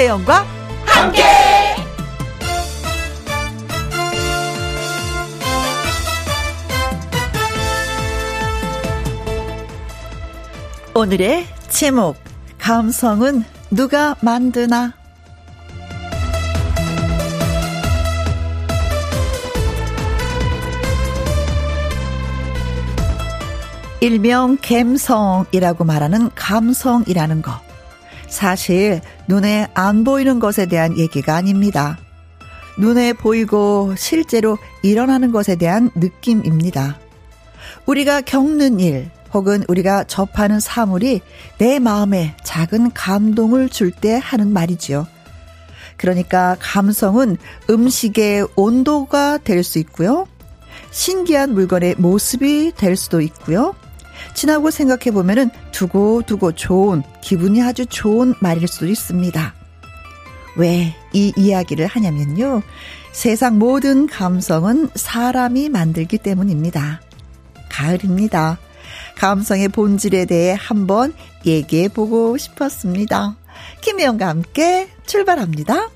김혜영과 함께. 오늘의 제목 감성은 누가 만드나 일명 갬성이라고 말하는 감성이라는 것. 사실 눈에 안 보이는 것에 대한 얘기가 아닙니다. 눈에 보이고 실제로 일어나는 것에 대한 느낌입니다. 우리가 겪는 일 혹은 우리가 접하는 사물이 내 마음에 작은 감동을 줄 때 하는 말이지요. 그러니까 감성은 음식의 온도가 될 수 있고요. 신기한 물건의 모습이 될 수도 있고요. 지나고 생각해 보면은 두고 두고 좋은 기분이 아주 좋은 말일 수도 있습니다. 왜 이 이야기를 하냐면요. 세상 모든 감성은 사람이 만들기 때문입니다. 가을입니다. 감성의 본질에 대해 한번 얘기해 보고 싶었습니다. 김혜영과 함께 출발합니다.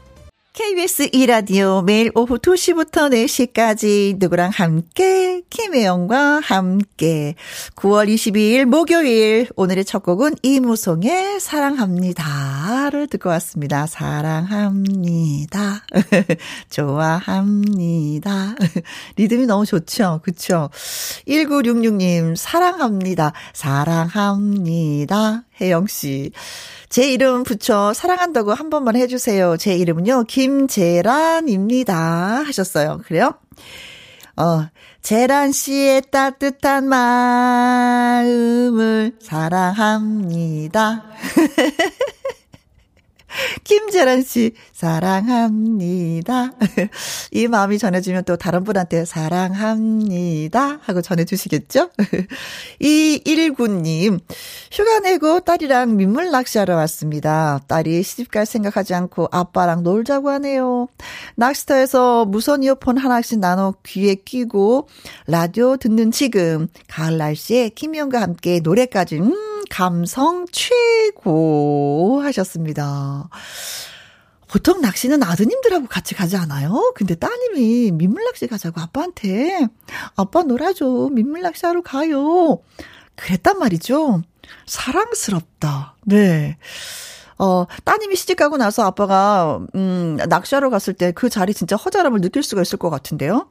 KBS 2라디오 매일 오후 2시부터 4시까지 누구랑 함께 김혜영과 함께 9월 22일 목요일 오늘의 첫 곡은 이무송의 사랑합니다를 듣고 왔습니다. 사랑합니다. 좋아합니다. 리듬이 너무 좋죠. 그쵸? 1966님 사랑합니다. 사랑합니다. 혜영 씨. 제 이름 붙여 사랑한다고 한 번만 해주세요. 제 이름은요, 김재란입니다. 하셨어요. 그래요? 어, 재란 씨의 따뜻한 마음을 사랑합니다. 김재란 씨, 사랑합니다. 이 마음이 전해지면 또 다른 분한테 사랑합니다. 하고 전해주시겠죠? 이일구님, 휴가 내고 딸이랑 민물 낚시하러 왔습니다. 딸이 시집갈 생각하지 않고 아빠랑 놀자고 하네요. 낚시터에서 무선 이어폰 하나씩 나눠 귀에 끼고 라디오 듣는 지금, 가을 날씨에 김희영과 함께 노래까지, 음, 감성 최고 하셨습니다. 보통 낚시는 아드님들하고 같이 가지 않아요? 근데 따님이 민물낚시 가자고 아빠한테 아빠 놀아줘 민물낚시 하러 가요. 그랬단 말이죠. 사랑스럽다. 네. 어, 따님이 시집 가고 나서 아빠가, 음, 낚시하러 갔을 때 그 자리 진짜 허전함을 느낄 수가 있을 것 같은데요?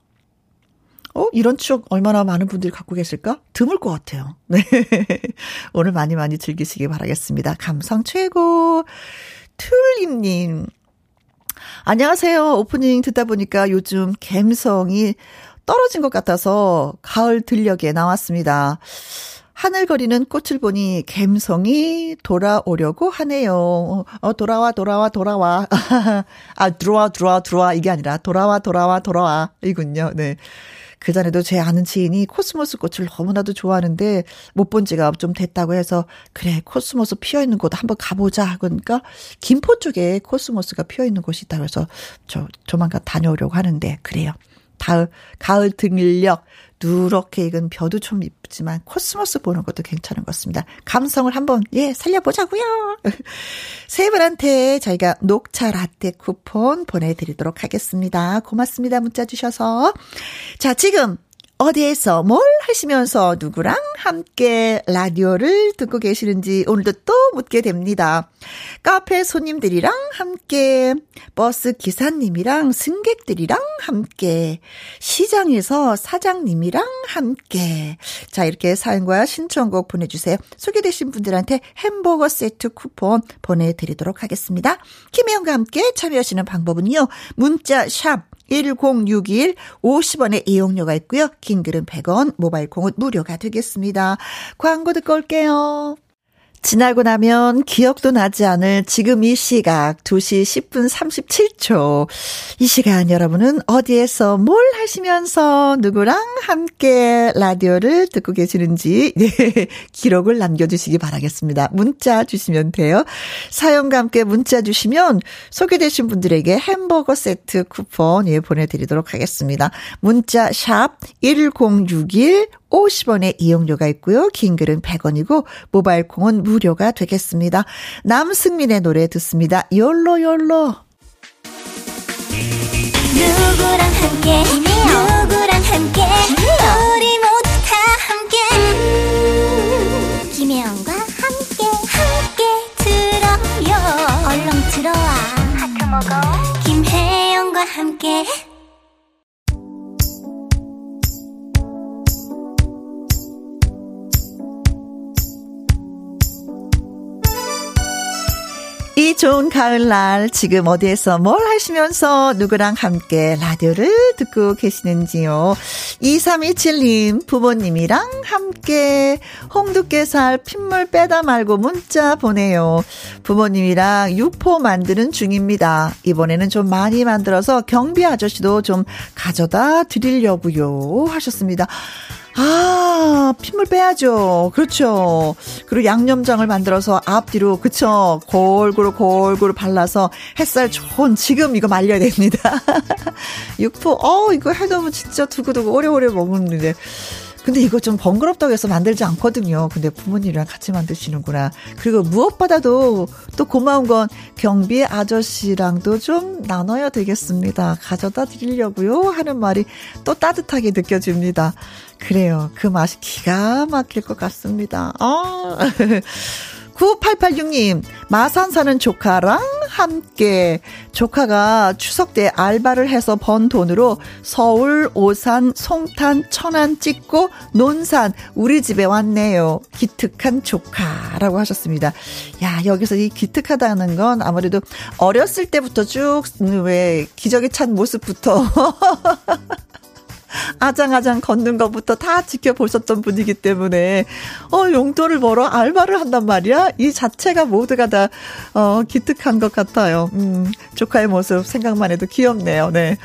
어, 이런 추억 얼마나 많은 분들이 갖고 계실까? 드물 것 같아요. 네. 오늘 많이 많이 즐기시기 바라겠습니다. 감성 최고. 툴림님. 안녕하세요. 오프닝 듣다 보니까 요즘 갬성이 떨어진 것 같아서 가을 들녘에 나왔습니다. 하늘거리는 꽃을 보니 갬성이 돌아오려고 하네요. 어, 돌아와, 돌아와, 돌아와. 아, 들어와, 들어와, 들어와. 이게 아니라 돌아와, 돌아와, 돌아와. 이군요. 네. 그 전에도 제 아는 지인이 코스모스 꽃을 너무나도 좋아하는데 못 본 지가 좀 됐다고 해서 그래 코스모스 피어 있는 곳 한번 가보자 그러니까 김포 쪽에 코스모스가 피어 있는 곳이 있다고 해서 저 조만간 다녀오려고 하는데 그래요. 가을, 가을 등일력, 누렇게 익은 벼도 좀 이쁘지만 코스모스 보는 것도 괜찮은 것 같습니다. 감성을 한번, 예, 살려보자고요 세 분한테 저희가 녹차 라떼 쿠폰 보내드리도록 하겠습니다. 고맙습니다. 문자 주셔서. 자, 지금 어디에서 뭘 하시면서 누구랑 함께 라디오를 듣고 계시는지 오늘도 또 묻게 됩니다. 카페 손님들이랑 함께, 버스 기사님이랑 승객들이랑 함께, 시장에서 사장님이랑 함께. 자, 이렇게 사연과 신청곡 보내주세요. 소개되신 분들한테 햄버거 세트 쿠폰 보내드리도록 하겠습니다. 김혜영과 함께 참여하시는 방법은요. 문자 샵 1061 50원의 이용료가 있고요. 긴 글은 100원, 모바일 콩은 무료가 되겠습니다. 광고 듣고 올게요. 지나고 나면 기억도 나지 않을 지금 이 시각 2시 10분 37초. 이 시간 여러분은 어디에서 뭘 하시면서 누구랑 함께 라디오를 듣고 계시는지 네, 기록을 남겨주시기 바라겠습니다. 문자 주시면 돼요. 사연과 함께 문자 주시면 소개되신 분들에게 햄버거 세트 쿠폰 예, 보내드리도록 하겠습니다. 문자 샵 1061 50원의 이용료가 있고요. 긴 글은 100원이고 모바일 콩은 무료가 되겠습니다. 남승민의 노래 듣습니다. 욜로 욜로. 누구랑 함께? 누구랑 함께? 우리 모두 다 함께. 음, 김혜영과 함께. 함께 들어요. 얼렁 들어와. 하트 먹어. 김혜영과 함께 좋은 가을날 지금 어디에서 뭘 하시면서 누구랑 함께 라디오를 듣고 계시는지요. 2327님 부모님이랑 함께 홍두깨살 핏물 빼다 말고 문자 보내요. 부모님이랑 육포 만드는 중입니다. 이번에는 좀 많이 만들어서 경비 아저씨도 좀 가져다 드리려고요 하셨습니다. 아, 핏물 빼야죠. 그렇죠. 그리고 양념장을 만들어서 앞뒤로, 그쵸. 골고루 골고루 발라서 햇살 좋은 지금 이거 말려야 됩니다. 육포, 어, 이거 해놓으면 진짜 두고두고 오래오래 먹는데. 근데 이거 좀 번거롭다고 해서 만들지 않거든요. 근데 부모님이랑 같이 만드시는구나. 그리고 무엇보다도 또 고마운 건 경비 아저씨랑도 좀 나눠야 되겠습니다. 가져다 드리려고요. 하는 말이 또 따뜻하게 느껴집니다. 그래요. 그 맛이 기가 막힐 것 같습니다. 아. 9886님, 마산 사는 조카랑 함께 조카가 추석 때 알바를 해서 번 돈으로 서울, 오산, 송탄, 천안 찍고 논산 우리 집에 왔네요. 기특한 조카라고 하셨습니다. 야, 여기서 이 기특하다는 건 아무래도 어렸을 때부터 쭉 왜 기적에 찬 모습부터 아장아장 걷는 것부터 다 지켜보셨던 분이기 때문에, 어, 용돈을 벌어 알바를 한단 말이야? 이 자체가 모두가 다, 어, 기특한 것 같아요. 음, 조카의 모습 생각만 해도 귀엽네요. 네.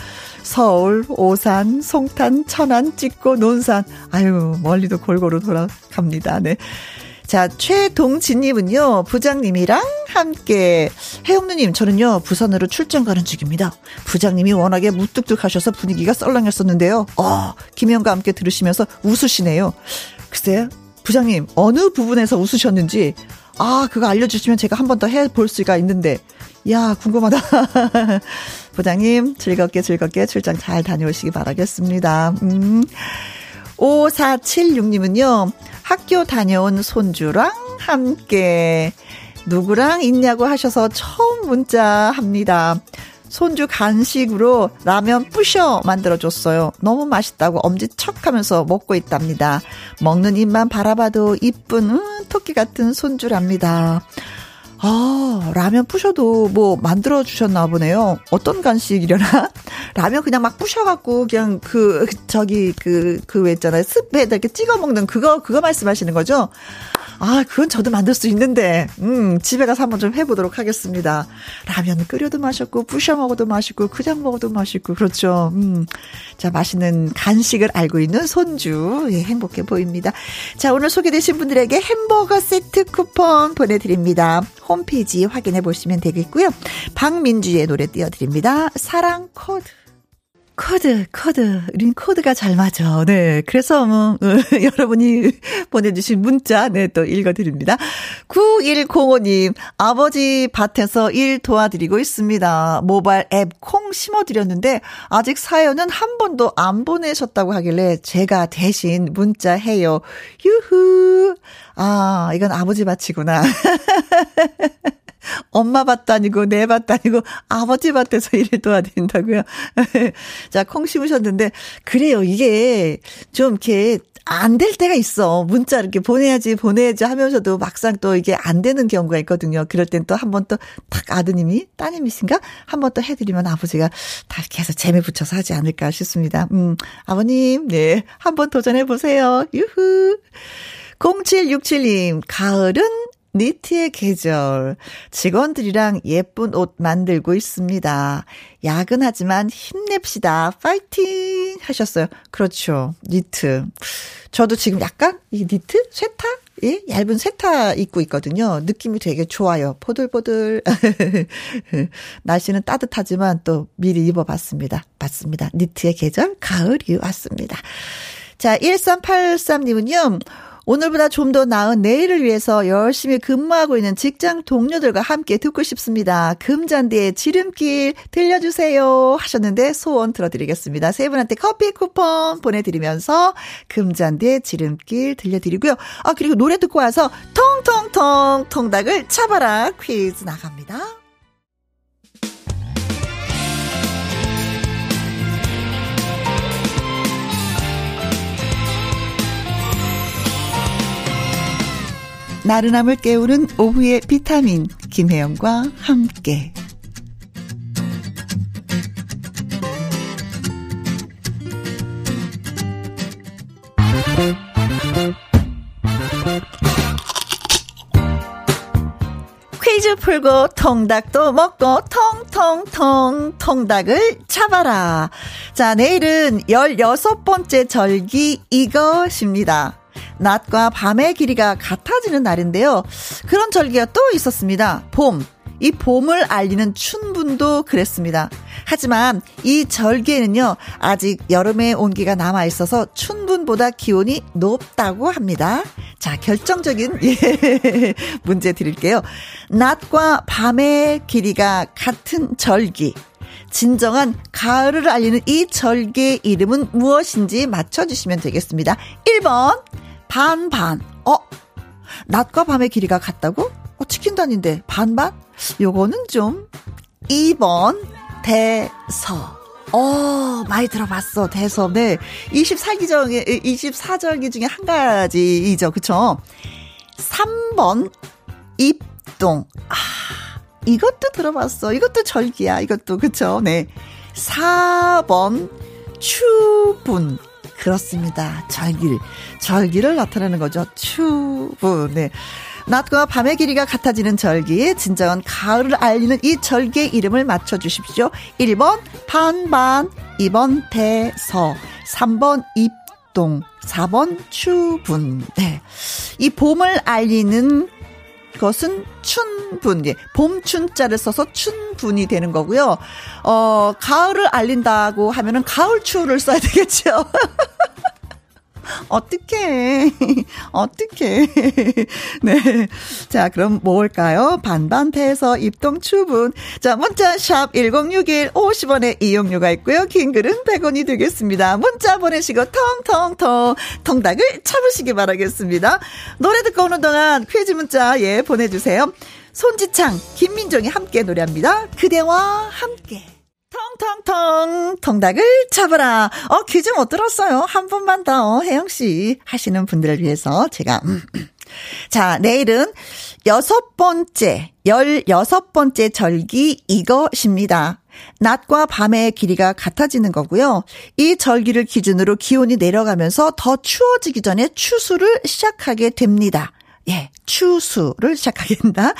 서울, 오산, 송탄, 천안, 찍고, 논산. 아유, 멀리도 골고루 돌아갑니다. 네. 자, 최동진님은요, 부장님이랑 함께. 혜영누님, 저는요, 부산으로 출장 가는 중입니다. 부장님이 워낙에 무뚝뚝하셔서 분위기가 썰렁했었는데요. 어, 김영과 함께 들으시면서 웃으시네요. 글쎄요, 부장님, 어느 부분에서 웃으셨는지, 아, 그거 알려주시면 제가 한 번 더 해볼 수가 있는데, 야, 궁금하다. 부장님, 즐겁게 즐겁게 출장 잘 다녀오시기 바라겠습니다. 음. 5476님은요, 학교 다녀온 손주랑 함께 누구랑 있냐고 하셔서 처음 문자 합니다. 손주 간식으로 라면 부셔 만들어줬어요. 너무 맛있다고 엄지척 하면서 먹고 있답니다. 먹는 입만 바라봐도 이쁜, 음, 토끼 같은 손주랍니다. 아, 라면 부셔도 뭐 만들어 주셨나 보네요. 어떤 간식이려나? 라면 그냥 막 부셔갖고 그냥 그, 저기, 그, 그, 있잖아요. 스프에다 이렇게 찍어 먹는 그거, 그거 말씀하시는 거죠? 아, 그건 저도 만들 수 있는데, 음, 집에 가서 한번 좀 해보도록 하겠습니다. 라면 끓여도 맛있고, 부셔 먹어도 맛있고, 그냥 먹어도 맛있고, 그렇죠. 음. 자, 맛있는 간식을 알고 있는 손주. 예, 행복해 보입니다. 자, 오늘 소개되신 분들에게 햄버거 세트 쿠폰 보내드립니다. 홈페이지 확인해 보시면 되겠고요. 박민주의 노래 띄워드립니다. 사랑 코드. 코드, 코드. 우린 코드가 잘 맞아. 네. 그래서 뭐, 여러분이 보내주신 문자, 네, 또 읽어드립니다. 9105님, 아버지 밭에서 일 도와드리고 있습니다. 모바일 앱 콩 심어드렸는데, 아직 사연은 한 번도 안 보내셨다고 하길래 제가 대신 문자 해요. 유후. 아, 이건 아버지 밭이구나. 엄마 밭도 아니고 내 밭도 아니고 아버지 밭에서 일을 도와드린다고요. 자, 콩 심으셨는데 그래요. 이게 좀 이렇게 안 될 때가 있어. 문자 이렇게 보내야지 보내야지 하면서도 막상 또 이게 안 되는 경우가 있거든요. 그럴 땐 또 한 번또딱 아드님이 따님이신가 한 번 또 해드리면 아버지가 다 계속 재미 붙여서 하지 않을까 싶습니다. 음, 아버님, 네. 한 번 도전해 보세요. 유후. 0767님, 가을은 니트의 계절. 직원들이랑 예쁜 옷 만들고 있습니다. 야근하지만 힘냅시다. 파이팅! 하셨어요. 그렇죠. 니트. 저도 지금 약간 이 니트? 쇠타? 예? 얇은 쇠타 입고 있거든요. 느낌이 되게 좋아요. 포들포들. 날씨는 따뜻하지만 또 미리 입어봤습니다. 맞습니다. 니트의 계절, 가을이 왔습니다. 자, 1383님은요. 오늘보다 좀 더 나은 내일을 위해서 열심히 근무하고 있는 직장 동료들과 함께 듣고 싶습니다. 금잔디의 지름길 들려주세요 하셨는데 소원 들어드리겠습니다. 세 분한테 커피 쿠폰 보내드리면서 금잔디의 지름길 들려드리고요. 아 그리고 노래 듣고 와서 통통통 통닭을 차봐라 퀴즈 나갑니다. 나른함을 깨우는 오후의 비타민 김혜영과 함께 퀴즈 풀고 통닭도 먹고 통통통 통닭을 잡아라. 자, 내일은 16번째 절기 이것입니다. 낮과 밤의 길이가 같아지는 날인데요. 그런 절기가 또 있었습니다. 봄. 이 봄을 알리는 춘분도 그랬습니다. 하지만 이 절기에는요, 아직 여름의 온기가 남아 있어서 춘분보다 기온이 높다고 합니다. 자, 결정적인, 예, 문제 드릴게요. 낮과 밤의 길이가 같은 절기. 진정한 가을을 알리는 이 절기의 이름은 무엇인지 맞춰주시면 되겠습니다. 1번, 반 반. 어? 낮과 밤의 길이가 같다고? 어, 치킨 단인데 반반? 요거는 좀 2번 대서. 어, 많이 들어봤어. 대서. 네. 24기정에 24절기 중에 한 가지이죠. 그쵸? 3번 입동. 아, 이것도 들어봤어. 이것도 절기야. 이것도 그쵸? 네. 4번 추분. 그렇습니다. 절길. 절기를 나타내는 거죠. 추부. 네. 낮과 밤의 길이가 같아지는 절기, 진정한 가을을 알리는 이 절기의 이름을 맞춰주십시오. 1번 반반, 2번 대서, 3번 입동, 4번 추분. 네. 이 봄을 알리는 것은 춘분, 예, 봄춘자를 써서 춘분이 되는 거고요. 어, 가을을 알린다고 하면은 가을추를 써야 되겠죠. 어떻게 어떻게 네. 자, 그럼 뭘까요? 반반태에서 입동 추분. 자, 문자 샵 1061 50원의 이용료가 있고요. 긴 글은 100원이 되겠습니다. 문자 보내시고 텅텅텅 통닭을 참으시기 바라겠습니다. 노래 듣고 오는 동안 퀴즈 문자 예 보내 주세요. 손지창, 김민종이 함께 노래합니다. 그대와 함께. 텅텅텅 통닭을 잡아라. 어 퀴즈 못 들었어요. 한 번만 더 혜영 씨 하시는 분들을 위해서 제가 음, 음. 자 내일은 여섯 번째 열여섯 번째 절기 이것입니다. 낮과 밤의 길이가 같아지는 거고요. 이 절기를 기준으로 기온이 내려가면서 더 추워지기 전에 추수를 시작하게 됩니다. 예, 추수를 시작하게 된다.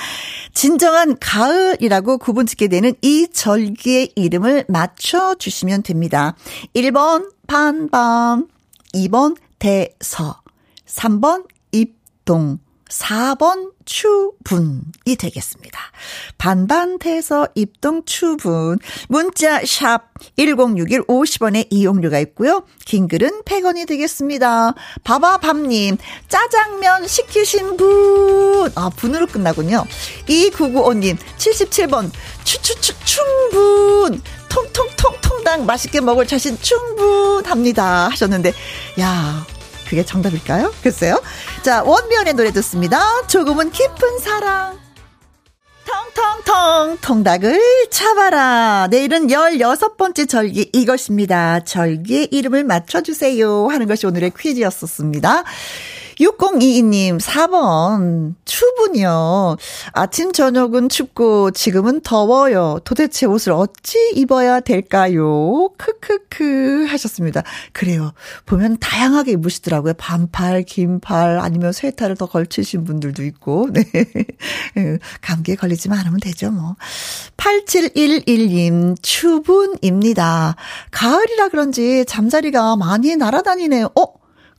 진정한 가을이라고 구분 짓게 되는 이 절기의 이름을 맞춰 주시면 됩니다. 1번 반반, 2번 대서, 3번 입동, 4번 추분이 되겠습니다. 반반태에서 입동 추분. 문자 샵 1061 50원의 이용료가 있고요. 긴 글은 100원이 되겠습니다. 바바밤님, 짜장면 시키신 분. 아, 분으로 끝나군요. 2995님, 77번, 추추추 충분. 통통통통당 맛있게 먹을 자신 충분합니다. 하셨는데, 야, 그게 정답일까요? 글쎄요. 자, 원면의 노래 듣습니다. 조금은 깊은 사랑. 텅텅텅 통닭을 잡아라. 내일은 16번째 절기 이것입니다. 절기의 이름을 맞춰주세요. 하는 것이 오늘의 퀴즈였었습니다. 6022님, 4번. 추분이요. 아침, 저녁은 춥고, 지금은 더워요. 도대체 옷을 어찌 입어야 될까요? 크크크 하셨습니다. 그래요. 보면 다양하게 입으시더라고요. 반팔, 긴팔, 아니면 스웨터를 더 걸치신 분들도 있고, 네. 예, 감기에 걸리지만 않으면 되죠, 뭐. 8711님, 추분입니다. 가을이라 그런지 잠자리가 많이 날아다니네요. 어?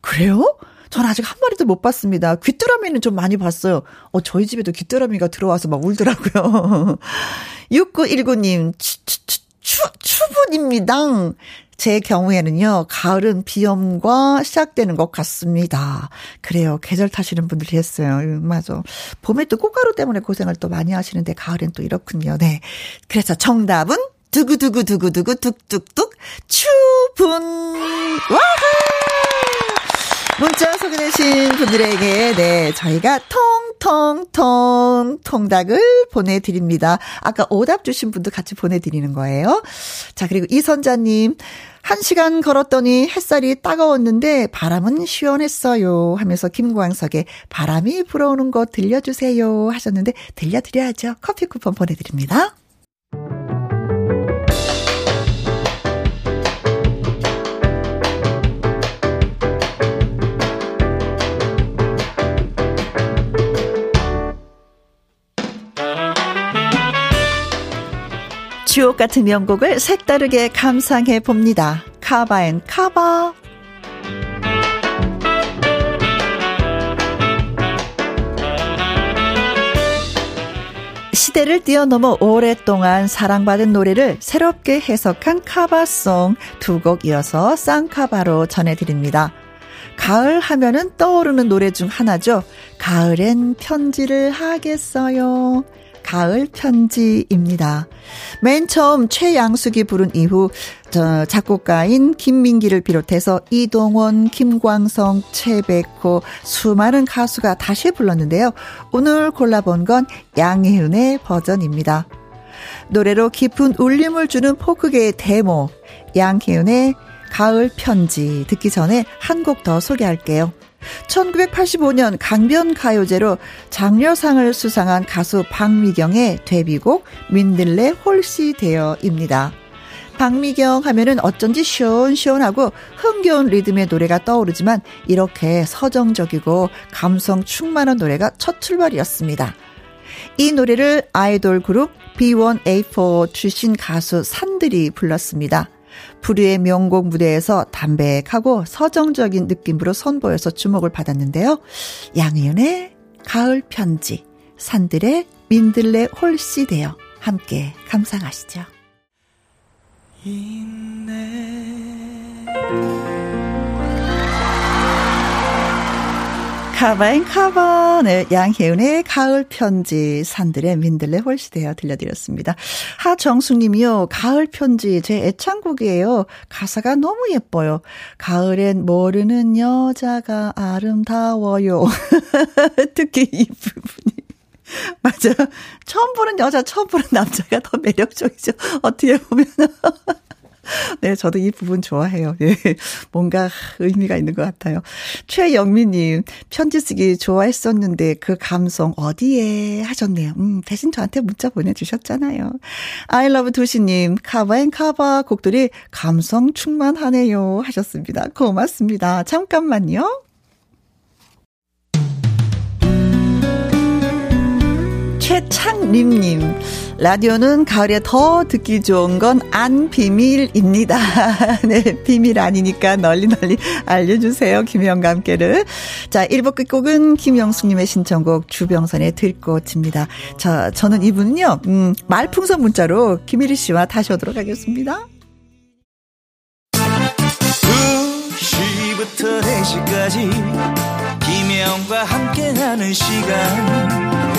그래요? 전 아직 한 마리도 못 봤습니다. 귀뚜라미는 좀 많이 봤어요. 어, 저희 집에도 귀뚜라미가 들어와서 막 울더라고요. 6919님, 추, 추, 추, 추분입니다. 제 경우에는요, 가을은 비염과 시작되는 것 같습니다. 그래요. 계절 타시는 분들이 했어요. 음, 맞아. 봄에 또 꽃가루 때문에 고생을 또 많이 하시는데, 가을엔 또 이렇군요. 네. 그래서 정답은 두구두구두구두구 뚝뚝뚝 추분. 와하! 문자 소개되신 분들에게, 네, 저희가 통통통 통닭을 보내드립니다. 아까 오답 주신 분도 같이 보내드리는 거예요. 자, 그리고 이선자님, 한 시간 걸었더니 햇살이 따가웠는데 바람은 시원했어요. 하면서 김광석의 바람이 불어오는 거 들려주세요. 하셨는데 들려드려야죠. 커피 쿠폰 보내드립니다. 주옥 같은 명곡을 색다르게 감상해 봅니다. cover and cover. 시대를 뛰어넘어 오랫동안 사랑받은 노래를 새롭게 해석한 cover song 두 곡 이어서 쌍cover로 전해드립니다. 가을 하면은 떠오르는 노래 중 하나죠. 가을엔 편지를 하겠어요. 가을 편지입니다. 맨 처음 최양숙이 부른 이후 저 작곡가인 김민기를 비롯해서 이동원, 김광성, 최백호 수많은 가수가 다시 불렀는데요. 오늘 골라본 건 양혜은의 버전입니다. 노래로 깊은 울림을 주는 포크계의 데모 양혜은의 가을 편지 듣기 전에 한 곡 더 소개할게요. 1985년 강변 가요제로 장려상을 수상한 가수 박미경의 데뷔곡 민들레 홀씨 되어입니다. 박미경 하면은 어쩐지 시원시원하고 흥겨운 리듬의 노래가 떠오르지만 이렇게 서정적이고 감성 충만한 노래가 첫 출발이었습니다. 이 노래를 아이돌 그룹 B1A4 출신 가수 산들이 불렀습니다. 불의의 명곡 무대에서 담백하고 서정적인 느낌으로 선보여서 주목을 받았는데요. 양희은의 가을 편지, 산들의 민들레 홀씨 되어 함께 감상하시죠. 카바인 카바, 네, 양혜은의 가을 편지, 산들의 민들레 홀시되어 들려드렸습니다. 하정숙 님이요, 가을 편지, 제 애창곡이에요. 가사가 너무 예뻐요. 가을엔 모르는 여자가 아름다워요. 특히 이 부분이. 맞아요. 처음 보는 여자, 처음 보는 남자가 더 매력적이죠. 어떻게 보면. 네, 저도 이 부분 좋아해요. 예. 뭔가 의미가 있는 것 같아요. 최영미님, 편지 쓰기 좋아했었는데 그 감성 어디에 하셨네요. 음, 대신 저한테 문자 보내주셨잖아요. I love 두시님, cover and cover 곡들이 감성 충만하네요. 하셨습니다. 고맙습니다. 잠깐만요. 최창림님, 라디오는 가을에 더 듣기 좋은 건 안 비밀입니다. 네, 비밀 아니니까 널리 널리 알려주세요. 김영과 함께를. 자, 1부 끝곡은 김영숙님의 신청곡 주병선의 들꽃입니다. 자, 저는 이분은요, 음, 말풍선 문자로 김일희 씨와 다시 오도록 하겠습니다. 2시부터 4시까지 김혜영과 함께하는 시간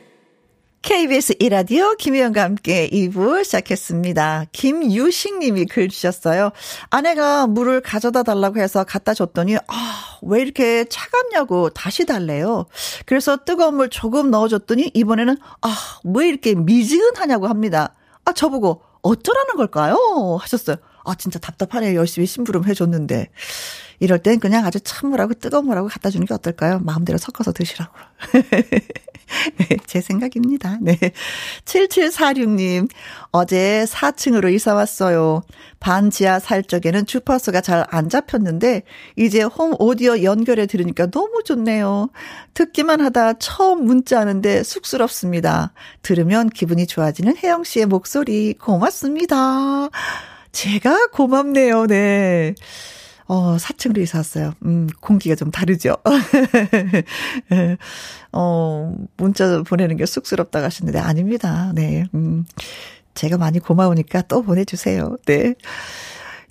KBS 이라디오 김희영과 함께 2부 시작했습니다. 김유식 님이 글 주셨어요. 아내가 물을 가져다 달라고 해서 갖다 줬더니, 아, 왜 이렇게 차갑냐고 다시 달래요. 그래서 뜨거운 물 조금 넣어줬더니 이번에는, 아, 왜 이렇게 미지근하냐고 합니다. 아, 저보고 어쩌라는 걸까요? 하셨어요. 아, 진짜 답답하네요. 열심히 심부름 해줬는데. 이럴 땐 그냥 아주 찬물하고 뜨거운 물하고 갖다 주는 게 어떨까요? 마음대로 섞어서 드시라고. 제 생각입니다. 네. 7746님, 어제 4층으로 이사 왔어요. 반 지하 살 적에는 주파수가 잘 안 잡혔는데, 이제 홈 오디오 연결해 들으니까 너무 좋네요. 듣기만 하다 처음 문자하는데 쑥스럽습니다. 들으면 기분이 좋아지는 혜영 씨의 목소리 고맙습니다. 제가 고맙네요, 네. 어, 4층으로 이사 왔어요. 음, 공기가 좀 다르죠. 어, 문자 보내는 게 쑥스럽다고 하시는데, 아닙니다. 네. 음, 제가 많이 고마우니까 또 보내주세요. 네.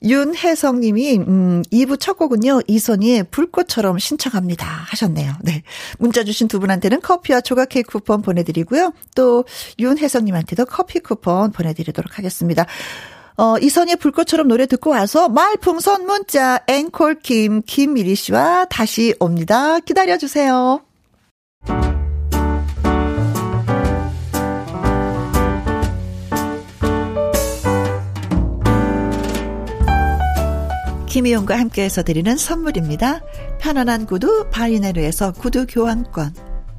윤혜성 님이, 음, 2부 첫 곡은요, 이선희의 불꽃처럼 신청합니다. 하셨네요. 네. 문자 주신 두 분한테는 커피와 조각 케이크 쿠폰 보내드리고요. 또, 윤혜성 님한테도 커피 쿠폰 보내드리도록 하겠습니다. 어, 이선희의 불꽃처럼 노래 듣고 와서 말풍선 문자 앵콜 김 김미리 씨와 다시 옵니다. 기다려 주세요. 김희용과 함께해서 드리는 선물입니다. 편안한 구두 바이네르에서 구두 교환권.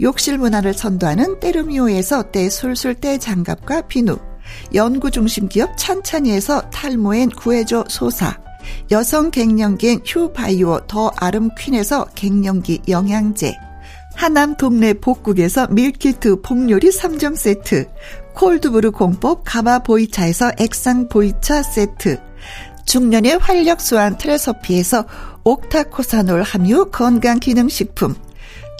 욕실 문화를 선도하는 때르미오에서 때술술 때장갑과 비누, 연구중심 기업 찬찬이에서 탈모엔 구해줘 소사, 여성 갱년기엔 휴바이오 더 아름 퀸에서 갱년기 영양제, 하남 동네 복국에서 밀키트 복요리 3점 세트, 콜드브루 공법 가마 보이차에서 액상 보이차 세트, 중년의 활력 수한 트레서피에서 옥타코사놀 함유 건강기능식품,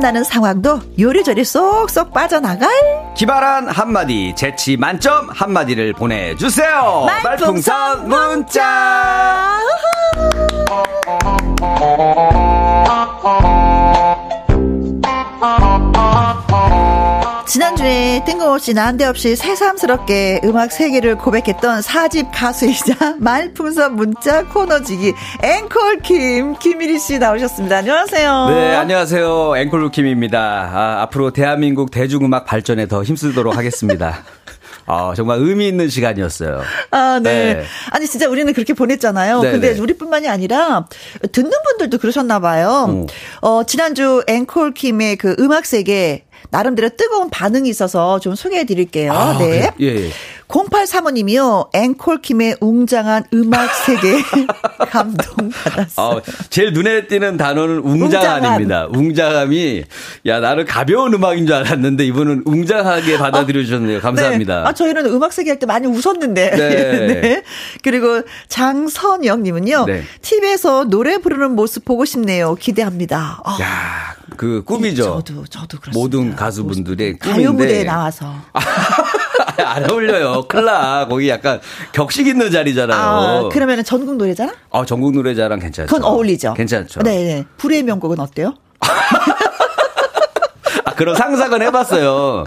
나는 상황도 요리조리 쏙쏙 빠져나갈. 기발한 한마디 재치 만점 한마디를 보내주세요. 말풍선 문자. 지난 뜬금없이 난데없이 새삼스럽게 음악 세계를 고백했던 사집 가수이자 말풍선 문자 코너지기 앵콜 김 김일희 씨 나오셨습니다. 안녕하세요. 네, 안녕하세요. 앵콜 김입니다. 아, 앞으로 대한민국 대중음악 발전에 더 힘쓰도록 하겠습니다. 아, 정말 의미 있는 시간이었어요. 아, 네. 네. 아니, 진짜 우리는 그렇게 보냈잖아요. 네네. 근데 네. 우리뿐만이 아니라 듣는 분들도 그러셨나 봐요. 음. 어, 지난주 앵콜 김의 그 음악 세계 나름대로 뜨거운 반응이 있어서 좀 소개해 드릴게요. 아, 네. 예, 예. 0835님이요. 앵콜킴의 웅장한 음악 세계 감동받았어요. 아, 제일 눈에 띄는 단어는 웅장함입니다. 웅장함이 야 나는 가벼운 음악인 줄 알았는데 이분은 웅장하게 받아들여 주셨네요. 아, 감사합니다. 네. 아 저희는 음악 세계 할 때 많이 웃었는데. 네. 네. 그리고 장선영님은요. 네. TV에서 노래 부르는 모습 보고 싶네요. 기대합니다. 아. 야, 그 꿈이죠. 저도 저도 그렇습니다. 모든 가수분들의 꿈인데. 가요 무대에 나와서. 안 어울려요. 클라. 거기 약간 격식 있는 자리잖아요. 아, 그러면 전국 노래자랑? 아, 전국 노래자랑 괜찮죠. 그건 어울리죠. 괜찮죠. 네, 네. 불의 명곡은 어때요? 그런 상상은 해봤어요.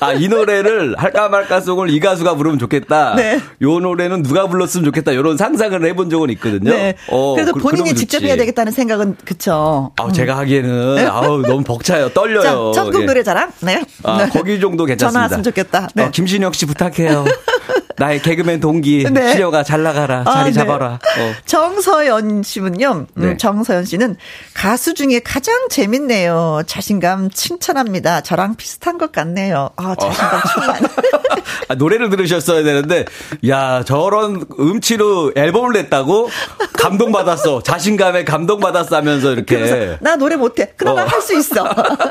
아, 이 노래를 할까 말까 송을 이 가수가 부르면 좋겠다. 네. 요 노래는 누가 불렀으면 좋겠다. 이런 상상을 해본 적은 있거든요. 네. 어, 그래도 그, 본인이 직접 해야 되겠다는 생각은 그쵸. 아, 음. 제가 하기에는 네. 아우 너무 벅차요. 떨려요. 자, 천국 예. 노래자랑. 네. 아, 거기 정도 괜찮습니다. 전화 왔으면 좋겠다. 네. 어, 김신혁 씨 부탁해요. 나의 개그맨 동기 네. 시려가 잘 나가라 아, 자리 네. 잡아라. 어. 정서연 씨는요. 음, 네. 정서연 씨는 가수 중에 가장 재밌네요. 자신감 칭찬합니다. 저랑 비슷한 것 같네요. 아 자신감 충만. 아, 노래를 들으셨어야 되는데 야 저런 음치로 앨범을 냈다고 감동 받았어. 자신감에 감동 받았어 하면서 이렇게. 나 노래 못해. 그러나 어. 할수 있어.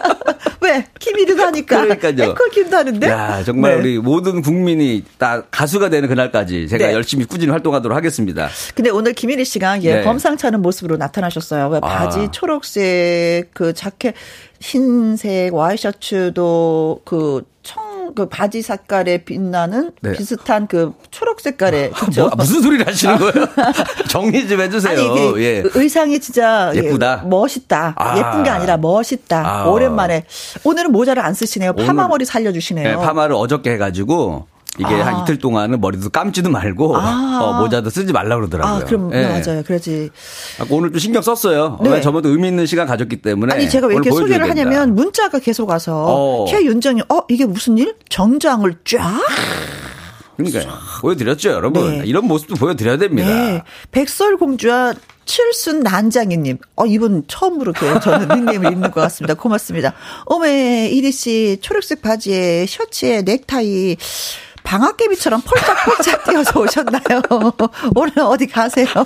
왜? 김일이도 하니까. 그러니까요. 앵콜 김도 하는데. 야 정말 네. 우리 모든 국민이 다 가수 가 되는 그날까지 제가 네. 열심히 꾸준히 활동하도록 하겠습니다. 근데 오늘 김일희 씨가 예, 네. 범상치 않은 모습으로 나타나셨어요. 왜 아. 바지 초록색 그 자켓 흰색 와이셔츠도 그 청, 그 바지 색깔에 빛나는 네. 비슷한 그 초록 색깔의 그쵸? 뭐, 무슨 소리를 하시는 거예요? 정리 좀 해주세요. 아니, 예. 의상이 진짜 예, 예쁘다. 멋있다. 아. 예쁜 게 아니라 멋있다. 아. 오랜만에 오늘은 모자를 안 쓰시네요. 파마 머리 살려주시네요. 네, 파마를 어저께 해가지고 이게 아. 한 이틀 동안은 머리도 감지도 말고 아. 어, 모자도 쓰지 말라 그러더라고요. 아, 그럼 네. 맞아요. 그러지. 오늘 좀 신경 썼어요. 네. 저번도 의미 있는 시간 가졌기 때문에. 아니 제가 왜 이렇게 소개를 된다. 하냐면 문자가 계속 와서 어. 최윤정이 어 이게 무슨 일? 정장을 쫙. 그러니까요. 보여드렸죠, 여러분. 네. 이런 모습도 보여드려야 됩니다. 네. 백설공주와 칠순 난장이님. 어, 이분 처음으로 그 저는 닉네임을 읽는 것 같습니다. 고맙습니다. 어메, 이리 씨, 초록색 바지에 셔츠에 넥타이. 방학개비처럼 펄짝펄짝 뛰어서 오셨나요? 오늘 어디 가세요?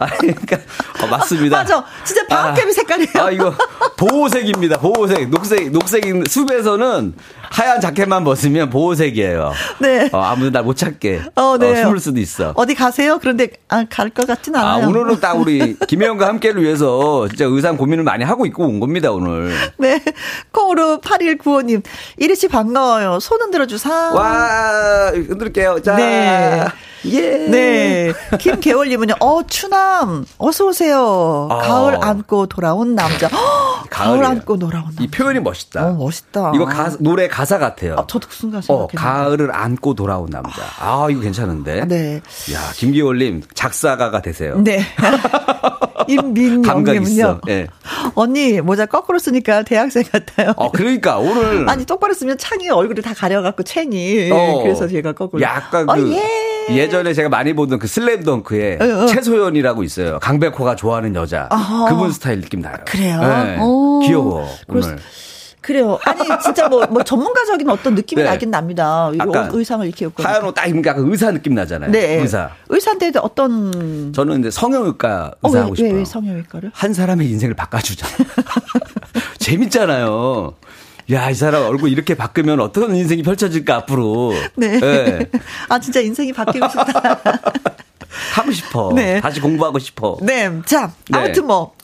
아, 그러니까 어, 맞습니다. 맞아, 진짜 방학개비 아, 색깔이에요. 아 이거 보호색입니다. 보호색, 녹색, 녹색 숲에서는 하얀 자켓만 벗으면 보호색이에요. 네. 어, 아무도 날 못 찾게. 어, 네. 어, 숨을 수도 있어. 어디 가세요? 그런데 아, 갈 것 같진 않아요. 아, 오늘은 딱 우리 김혜영과 함께를 위해서 진짜 의상 고민을 많이 하고 있고 온 겁니다, 오늘. 네. 콩으로 8195님. 이리 씨 반가워요. 손 흔들어 주사. 와, 흔들게요. 자. 네. 예. 네. 김계월님은요, 어, 추남, 어서오세요. 아. 가을 안고 돌아온 남자. 가을 안고 돌아온 남자. 이 표현이 멋있다. 어, 멋있다. 이거 가, 노래 가사 같아요. 아, 저도 그 순간 생각했 어, 가을을 안고 돌아온 남자. 아, 이거 괜찮은데. 네. 야, 김기월님, 작사가가 되세요. 네. 임민영님은요. 네. 언니 모자 거꾸로 쓰니까 대학생 같아요. 어, 그러니까 오늘 아니 똑바로 쓰면 창이 얼굴이 다 가려갖고 챙이 어, 그래서 제가 거꾸로. 약간 그 어, 예. 예전에 제가 많이 보던 그 슬램덩크에 어, 어. 최소연이라고 있어요. 강백호가 좋아하는 여자. 아, 그분 스타일 느낌 나요. 그래요? 네. 귀여워. 오늘. 그래요. 아니 진짜 뭐, 뭐 전문가적인 어떤 느낌이 네. 나긴 납니다. 의상을 이렇게 입고 하얀 옷 딱 입으면 약간 의사 느낌 나잖아요. 네. 의사. 의사인데 어떤 저는 근데 성형외과 의사 어, 하고 싶어요. 왜, 왜 성형외과를? 한 사람의 인생을 바꿔주자. 재밌잖아요. 야, 이 사람 얼굴 이렇게 바꾸면 어떤 인생이 펼쳐질까, 앞으로. 네. 네. 아, 진짜 인생이 바뀌고 싶다. 하고 싶어. 네. 다시 공부하고 싶어. 네. 자, 네. 아무튼 뭐.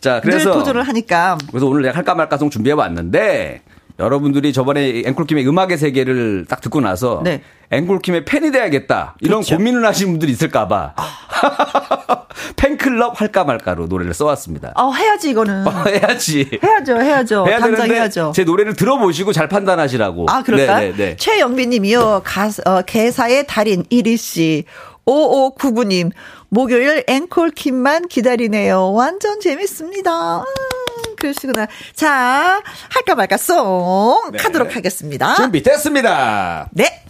자, 그래서 도전을 하니까. 그래서 오늘 내가 할까 말까 송 준비해 왔는데 여러분들이 저번에 앵콜킴의 음악의 세계를 딱 듣고 나서 네. 앵콜킴의 팬이 돼야겠다 이런 그렇죠. 고민을 하시는 분들이 있을까봐 아. 팬클럽 할까 말까로 노래를 써왔습니다. 어 해야지 이거는. 어, 해야지. 해야죠, 해야죠. 해야 당장 해야죠. 제 노래를 들어보시고 잘 판단하시라고. 아 그럴까? 네, 네, 네. 최영빈님이요. 가 어, 개사의 달인 이리 씨. 5599님, 목요일 앵콜킴만 기다리네요. 완전 재밌습니다. 음, 그러시구나. 자, 할까 말까 송 네. 하도록 하겠습니다. 준비됐습니다. 네.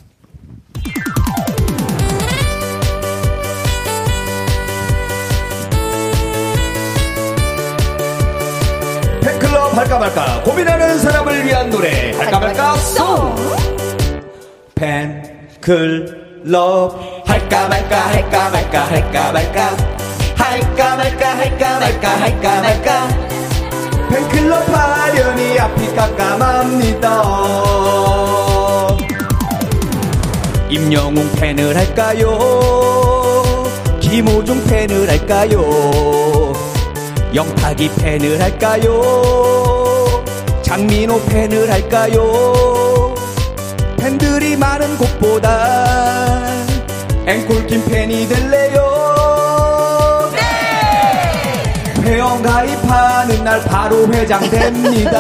팬클럽 할까 말까 고민하는 사람을 위한 노래 할까 말까 송 팬클럽 할까 말까 할까 말까 할까 말까 할까 말까 할까 말까 할까 말까 팬클럽 하려니 앞이 깜깜합니다. 임영웅 팬을 할까요? 김호중 팬을 할까요? 영탁이 팬을 할까요? 장민호 팬을 할까요? 팬들이 많은 곳보다 앵콜킴 팬이 될래요? 회원 가입하는 날 바로 회장 됩니다.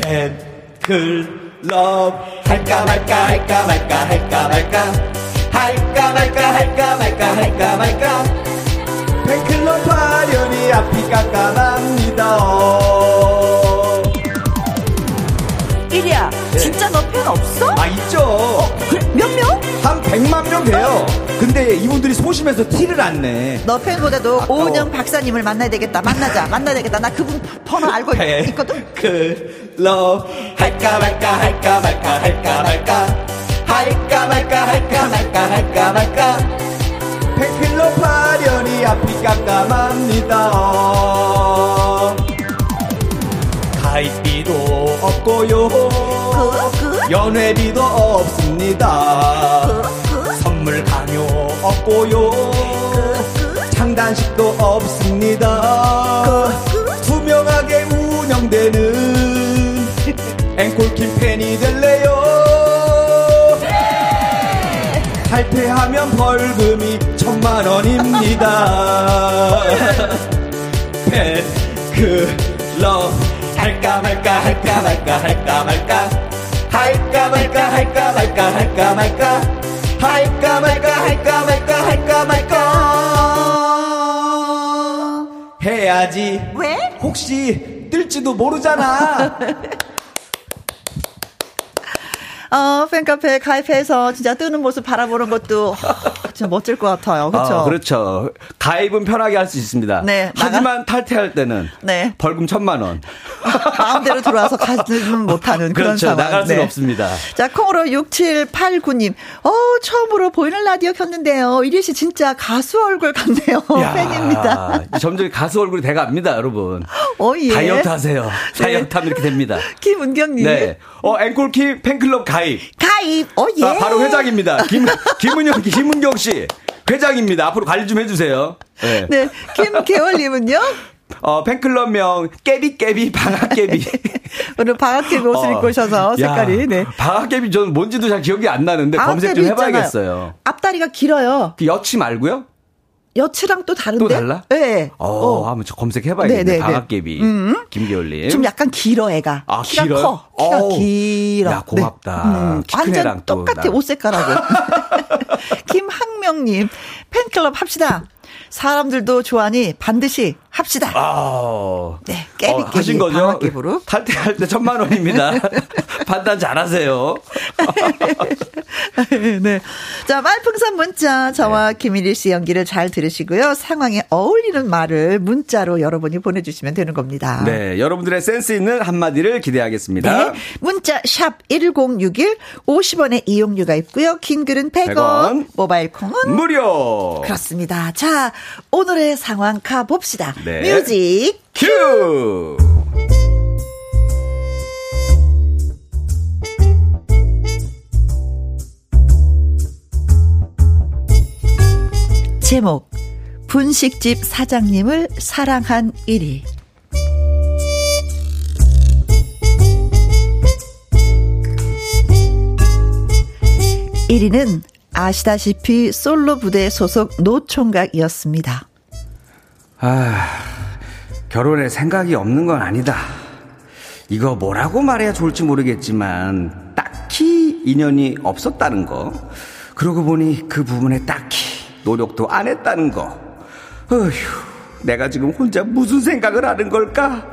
팬클럽 할까 말까 할까 말까 할까 말까 할까 말까 할까 말까 할까 말까 팬클럽 하려니 앞이 깜깜합니다. 이리야, 네. 진짜 너팬 없어? 아, 있죠. 어, 그래, 100만 명 돼요. 근데 이분들이 소심해서 티를 안 내. 너 팬보다도 아까워. 오은영 박사님을 만나야 되겠다. 만나자. 만나야 되겠다. 나 그분 번호 알고 네. 있거든? 그, 러, 할까 말까, 할까 말까, 할까 말까. 할까 말까, 할까 말까, 할까 말까. 팬클럽 파련이 앞이 깜깜합니다. 가입비도 없고요. 그, 그? 연회비도 없습니다. 그, 그? 선물 강요 없고요. 그, 그? 장단식도 없습니다. 그, 그? 투명하게 운영되는 앵콜킴 팬이 될래요. 탈퇴하면 벌금이 천만 원입니다. 팬클럽 할까 말까 할까 말까 할까 말까 할까 말까 할까 말까 할까 말까 할까 말까 할까 말까 할까 말까 해야지 왜? 혹시 뜰지도 모르잖아 어, 팬카페에 가입해서 진짜 뜨는 모습 바라보는 것도 진짜 멋질 것 같아요. 그렇죠? 어, 그렇죠. 가입은 편하게 할 수 있습니다. 네. 하지만 나가... 탈퇴할 때는 네. 벌금 천만 원. 마음대로 들어와서 가지는 못하는 그런 그렇죠. 상황. 나갈 수는 네. 없습니다. 자, 콩으로 6789님. 어, 처음으로 보이는 라디오 켰는데요. 이리 씨 진짜 가수 얼굴 같네요. 야, 팬입니다. 점점 가수 얼굴이 돼갑니다, 여러분. 어, 예. 다이어트 하세요. 네. 다이어트 하면 이렇게 됩니다. 김은경님. 네. 어, 앵콜키 팬클럽 가입. 가입. 어, 예. 아, 바로 회장입니다. 김, 김은영, 김은경 씨. 회장입니다. 앞으로 관리 좀 해주세요. 네. 네. 김계월님은요? 어, 팬클럽명, 깨비깨비, 방학깨비. 오늘 방학깨비 옷을 어, 입고 오셔서 색깔이, 야, 네. 방학깨비 저는 뭔지도 잘 기억이 안 나는데 검색 좀 해봐야겠어요. 있잖아요. 앞다리가 길어요. 그 여치 말고요? 여치랑 또 다른데? 또 달라? 네. 어, 어. 한번 저 검색해봐야겠네. 네, 네, 방학개비. 네. 음. 김계월님. 좀 약간 길어, 애가. 아, 키가 길어요? 커. 키가 오. 길어. 야, 고맙다. 네. 음, 완전 똑같아, 옷 색깔하고. 김학명님, 팬클럽 합시다. 사람들도 좋아하니 반드시 합시다. 아, 네, 깨비 어, 하신 거죠? 탈퇴할 때 천만 원입니다. 판단 잘하세요. 네. 자, 말풍선 문자 저와 네. 김일일 씨 연기를 잘 들으시고요. 상황에 어울리는 말을 문자로 여러분이 보내주시면 되는 겁니다. 네, 여러분들의 센스 있는 한마디를 기대하겠습니다. 네, 문자 샵 #1061 50원의 이용료가 있고요. 긴 글은 100원, 100원 모바일 콩은 무료. 그렇습니다. 자, 오늘의 상황 가 봅시다. 네. 뮤직 큐! 제목 분식집 사장님을 사랑한 1위 1위는 아시다시피 솔로 부대 소속 노총각이었습니다. 아, 결혼에 생각이 없는 건 아니다. 이거 뭐라고 말해야 좋을지 모르겠지만 딱히 인연이 없었다는 거. 그러고 보니 그 부분에 딱히 노력도 안 했다는 거. 어휴, 내가 지금 혼자 무슨 생각을 하는 걸까?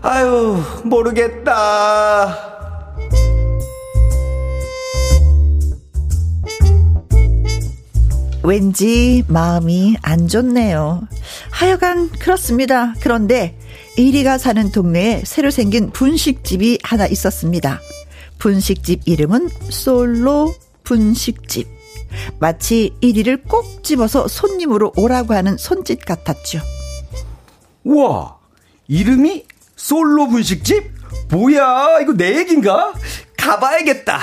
아유, 모르겠다. 왠지 마음이 안 좋네요. 하여간 그렇습니다. 그런데 이리가 사는 동네에 새로 생긴 분식집이 하나 있었습니다. 분식집 이름은 솔로 분식집. 마치 이리를 꼭 집어서 손님으로 오라고 하는 손짓 같았죠. 우와, 이름이 솔로 분식집? 뭐야, 이거 내 얘긴가? 가봐야겠다.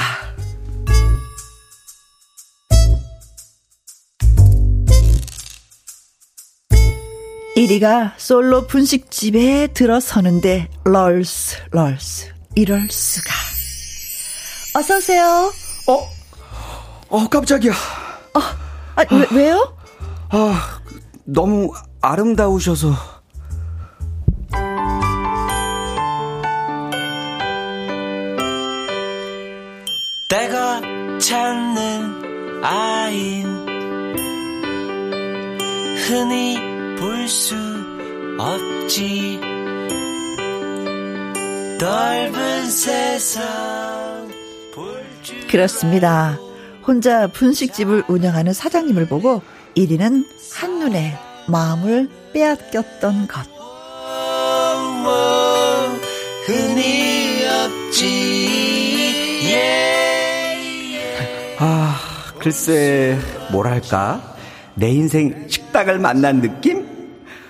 이리가 솔로 분식집에 들어서는데 럴스 럴스 이럴 수가 어서 오세요. 어? 어 깜짝이야. 어, 아, 왜, 왜요? 아 너무 아름다우셔서. 내가 찾는 아인 흔히 볼 수 없지 넓은 세상 그렇습니다. 혼자 분식집을 운영하는 사장님을 보고 1위는 한눈에 마음을 빼앗겼던 것. 흔히 없지. 아, 글쎄, 뭐랄까? 내 인생 식당을 만난 느낌?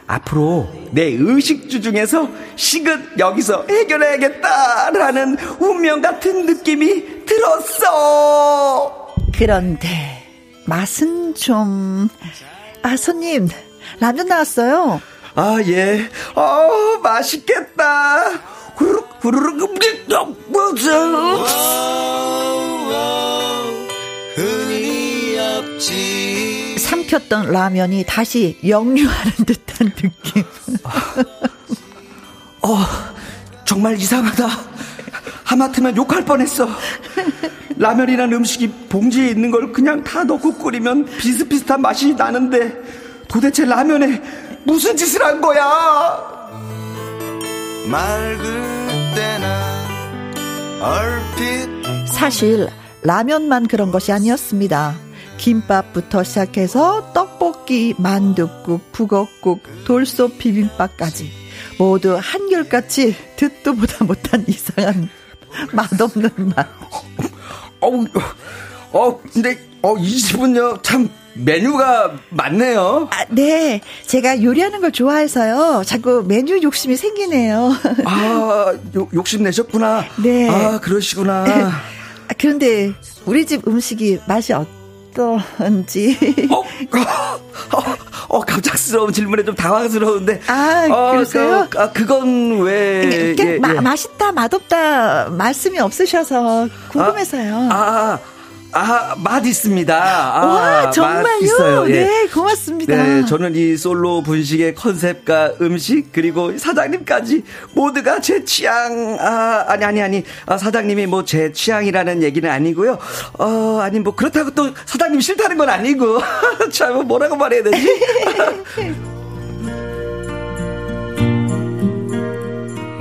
앞으로 내 의식주 중에서 식은 여기서 해결해야겠다라는 운명 같은 느낌이 들었어. 그런데 맛은 좀... 아, 손님, 라면 나왔어요. 아, 예. 어, 맛있겠다. 후루룩, 후루룩, 뭐죠? 흔히 없지. 삼켰던 라면이 다시 역류하는 듯한 느낌. 어, 정말 이상하다. 하마터면 욕할 뻔했어. 라면이란 음식이 봉지에 있는 걸 그냥 다 넣고 끓이면 비슷비슷한 맛이 나는데 도대체 라면에 무슨 짓을 한 거야? 맑을 때나 얼핏 사실 라면만 그런 것이 아니었습니다. 김밥부터 시작해서 떡볶이, 만둣국, 북어국, 돌솥 비빔밥까지 모두 한결같이 듣도 보다 못한 이상한 맛없는 맛. 어우, 어, 근데, 어, 이 집은요, 참, 메뉴가 많네요. 아, 네. 제가 요리하는 걸 좋아해서요. 자꾸 메뉴 욕심이 생기네요. 아, 요, 욕심 내셨구나. 네. 아, 그러시구나. 아, 그런데 우리 집 음식이 맛이 어 떤지. 어, 어, 어, 갑작스러운 질문에 좀 당황스러운데. 아, 어, 그러세요? 그, 아, 그건 왜. 예, 마, 예. 맛있다, 맛없다 말씀이 없으셔서 궁금해서요. 아, 아 아, 맛 있습니다. 아, 와, 정말요? 있어요. 예. 네, 고맙습니다. 네, 저는 이 솔로 분식의 컨셉과 음식, 그리고 사장님까지 모두가 제 취향, 아, 아니, 아니, 아니. 아, 사장님이 뭐 제 취향이라는 얘기는 아니고요. 어, 아니, 뭐 그렇다고 또 사장님 싫다는 건 아니고. 참, 뭐라고 말해야 되지?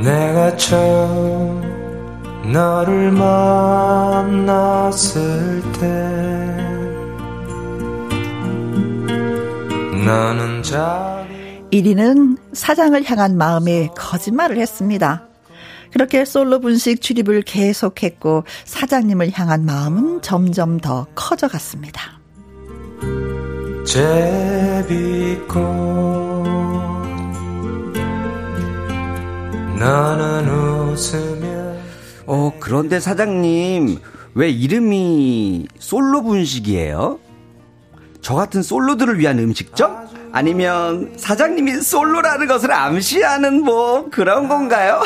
내가 처음 너를 만났을 때 나는 자 1위는 사장을 향한 마음에 거짓말을 했습니다. 그렇게 솔로 분식 출입을 계속했고 사장님을 향한 마음은 점점 더 커져갔습니다. 제비꽃 나는 웃으며 어, 그런데 사장님, 왜 이름이 솔로 분식이에요? 저 같은 솔로들을 위한 음식점? 아니면 사장님이 솔로라는 것을 암시하는 뭐 그런 건가요?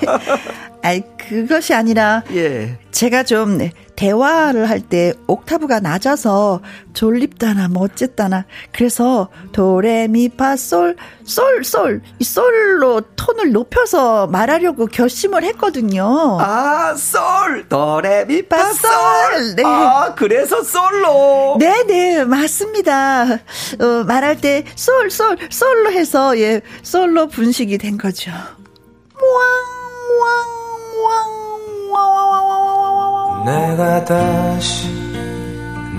아이, 그것이 아니라 예. 제가 좀 대화를 할 때 옥타브가 낮아서 졸립다나 뭐 어쨌다나 그래서 도레미파솔 솔 솔 이 솔로 톤을 높여서 말하려고 결심을 했거든요. 아, 솔 도레미파솔. 네. 아, 그래서 솔로. 네, 네, 맞습니다. 어, 말할 때 솔 솔 솔로 해서 예, 솔로 분식이 된 거죠. 내가 다시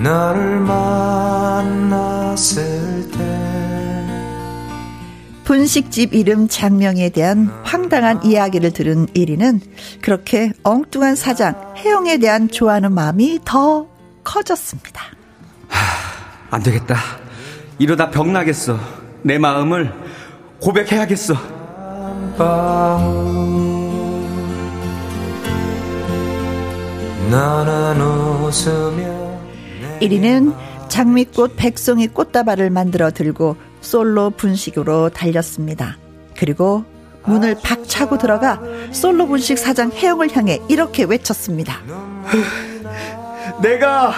너를 만났을 때 분식집 이름 장명에 대한 황당한 이야기를 들은 1위는 그렇게 엉뚱한 사장 혜영에 대한 좋아하는 마음이 더 커졌습니다. 하, 안 되겠다. 이러다 병나겠어. 내 마음을 고백해야겠어. 1위는 장미꽃 백송이 꽃다발을 만들어 들고 솔로 분식으로 달렸습니다. 그리고 문을 박차고 들어가 솔로 분식 사장 혜영을 향해 이렇게 외쳤습니다. 내가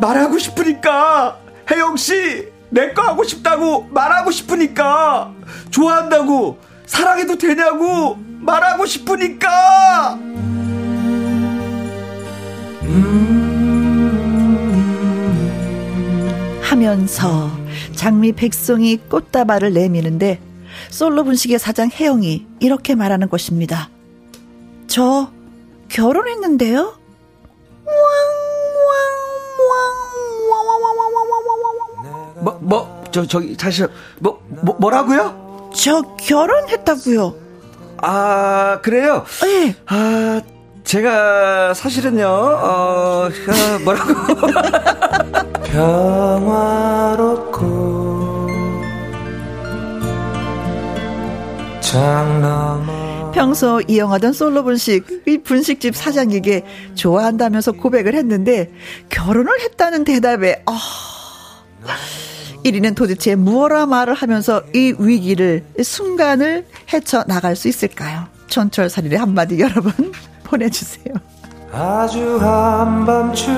말하고 싶으니까 혜영 씨, 내 거 하고 싶다고 말하고 싶으니까 좋아한다고 사랑해도 되냐고 말하고 싶으니까. 하면서 장미 백송이 꽃다발을 내미는데 솔로 분식의 사장 혜영이 이렇게 말하는 것입니다. 저 결혼했는데요. 뭐, 뭐, 저, 저기, 다시, 뭐, 뭐, 뭐라고요? 저 결혼했다고요. 아, 그래요? 네. 아, 제가 사실은요, 어, 아, 뭐라고. 평화롭고 장남 평소 이용하던 솔로 분식, 이 분식집 사장에게 좋아한다면서 고백을 했는데 결혼을 했다는 대답에 아 1위는 도대체 무엇라 말을 하면서 이 위기를 순간을 헤쳐 나갈 수 있을까요? 촌철살인의 한마디 여러분 보내주세요. 아주 한밤중에도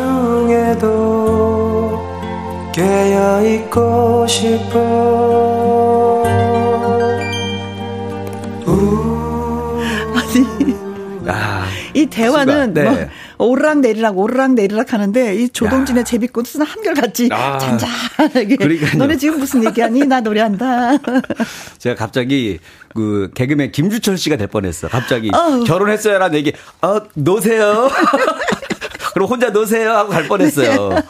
깨어있고 싶어 아니 아, 이 대화는 네. 뭐 오르락 내리락 오르락 내리락 하는데 이 조동진의 야. 제비꽃은 한결같이 아, 잔잔하게 그러니까요. 너네 지금 무슨 얘기하니 나 노래한다 제가 갑자기 그 개그맨 김주철 씨가 될 뻔했어. 갑자기 어우. 결혼했어요라는 얘기, 어, 노세요. 그럼 혼자 노세요 하고 갈 뻔했어요.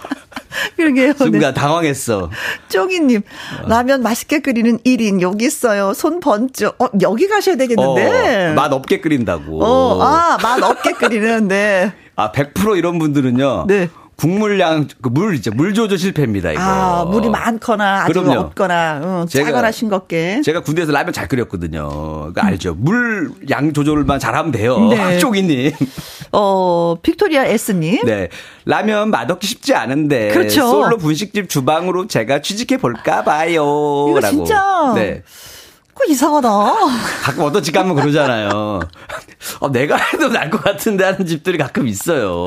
그러게요 네. 순간 당황했어. 쪼기님 라면 맛있게 끓이는 1인 여기 있어요 손 번쩍 어 여기 가셔야 되겠는데 어, 맛 없게 끓인다고. 어, 아, 맛 없게 끓이는, 네. 아, 100% 이런 분들은요. 네. 국물량, 그물 있죠. 물 조절 실패입니다, 이거. 아, 물이 많거나 아주 그럼요. 없거나, 응, 제가- 짜거나 싱겁게. 제가 군대에서 라면 잘 끓였거든요. 그거 알죠. 물 양 조절만 잘하면 돼요. 네. 쪽이님. 어, 빅토리아 S님. 네. 라면 맛없기 쉽지 않은데. 그렇죠. 솔로 분식집 주방으로 제가 취직해 볼까 봐요. 이거 라고. 진짜 네. 그거 이상하다. 가끔 어떤 집 가면 그러잖아요. 어, 내가 해도 날 것 같은데 하는 집들이 가끔 있어요.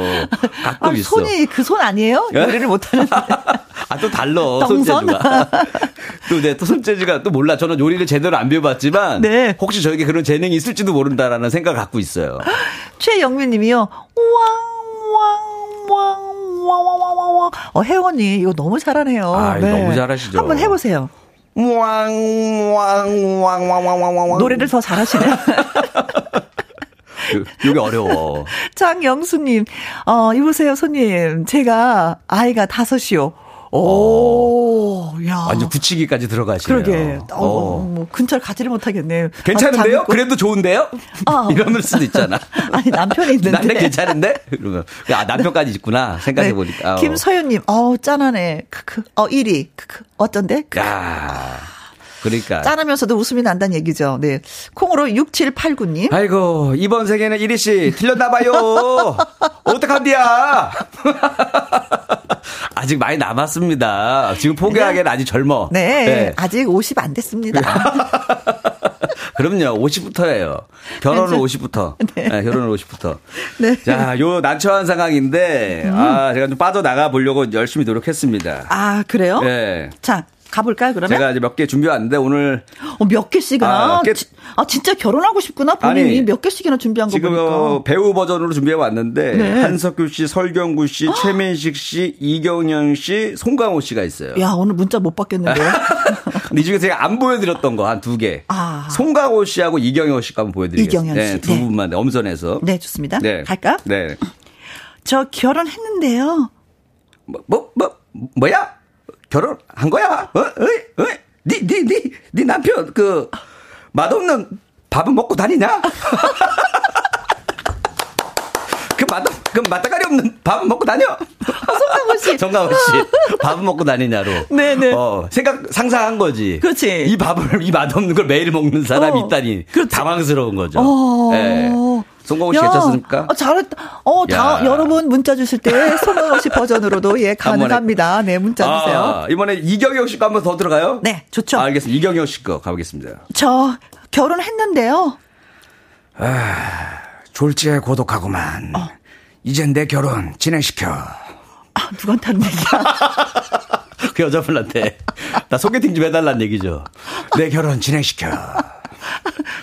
가끔 아, 있어. 손이 그 손 아니에요? 예? 요리를 못하는데. 아, 또 달러? 손재주가. 또, 네, 또 손재주가 또 몰라. 저는 요리를 제대로 안 배워봤지만. 네. 혹시 저에게 그런 재능이 있을지도 모른다라는 생각을 갖고 있어요. 최영민 님이요. 왕 왕 왕 왕 왕 왕 왕. 어, 혜원이 이거 너무 잘하네요. 아, 네. 너무 잘하시죠. 한번 해보세요. 왕왕왕왕왕왕왕. 노래를 더 잘하시네요. 이게 어려워. 장영수님, 어, 이보세요, 손님. 제가 아이가 다섯이요. 오, 야. 완전 굳히기까지 들어가시네요. 그러게. 어, 어. 뭐, 근처를 가지를 못하겠네요. 괜찮은데요? 아, 그래도 좋은데요? 어. 이러면 수도 있잖아. 아니, 남편이 있는데. 난데 괜찮은데? 이러면. 아, 남편까지 있구나. 생각해보니까. 네. 김서윤님, 어우, 짠하네. 크크. 어, 1위. 크크. 어떤데? 크크. 야 그러니까. 짠하면서도 웃음이 난다는 얘기죠. 네. 콩으로 6789님. 아이고, 이번 생에는 이리 씨, 틀렸나봐요. 어떡한디야. 아직 많이 남았습니다. 지금 포기하기에는 아직 젊어. 네, 아직 50 안 됐습니다. 그럼요, 50부터예요. 결혼은 그렇죠. 50부터. 네. 결혼은 50부터. 네. 자, 요 난처한 상황인데, 아, 제가 좀 빠져나가 보려고 열심히 노력했습니다. 아, 그래요? 네. 자, 가볼까요, 그러면? 제가 이제 몇 개 준비해왔는데, 오늘 어, 몇 개씩이나. 아, 깨- 지- 아, 진짜 결혼하고 싶구나. 본인이 아니, 몇 개씩이나 준비한 거 지금. 어, 배우 버전으로 준비해 왔는데 네. 한석규 씨, 설경구 씨, 최민식 씨, 이경영 씨, 송강호 씨가 있어요. 야, 오늘 문자 못 받겠는데요? 이 중에 제가 안 보여드렸던 거 한 두 개. 아. 송강호 씨하고 이경영 씨가 한번 보여드리겠습니다. 이경영 씨. 네, 두 네. 분만 엄선해서. 네, 좋습니다. 네. 갈까? 네. 저 결혼했는데요. 뭐, 뭐, 뭐, 뭐야? 결혼한 거야? 어? 어이? 어이? 니, 니, 니, 니 남편, 그, 맛없는 밥은 먹고 다니냐? 그 맛, 그 맛다가리 없는 밥은 먹고 다녀? 송강호 씨. 정강호 씨, 밥은 먹고 다니냐로. 네네. 어, 생각, 상상한 거지. 그렇지. 이 밥을, 이 맛없는 걸 매일 먹는 사람이 어, 있다니. 그렇지. 당황스러운 거죠. 어. 예. 송강호 씨 야, 괜찮습니까? 어, 잘했다. 어, 다, 야. 여러분 문자 주실 때 송강호 씨 버전으로도 예, 가능합니다. 네, 문자 주세요. 아, 이번에 이경영 씨거 한번 더 들어가요? 네, 좋죠. 알겠습니다. 이경영 씨 거 가보겠습니다. 저 결혼했는데요. 졸지에 고독하구만. 어. 이젠 내 결혼 진행시켜. 아, 누구한테 하는 얘기야? 그 여자분한테 나 소개팅 좀 해달라는 얘기죠. 내 결혼 진행시켜.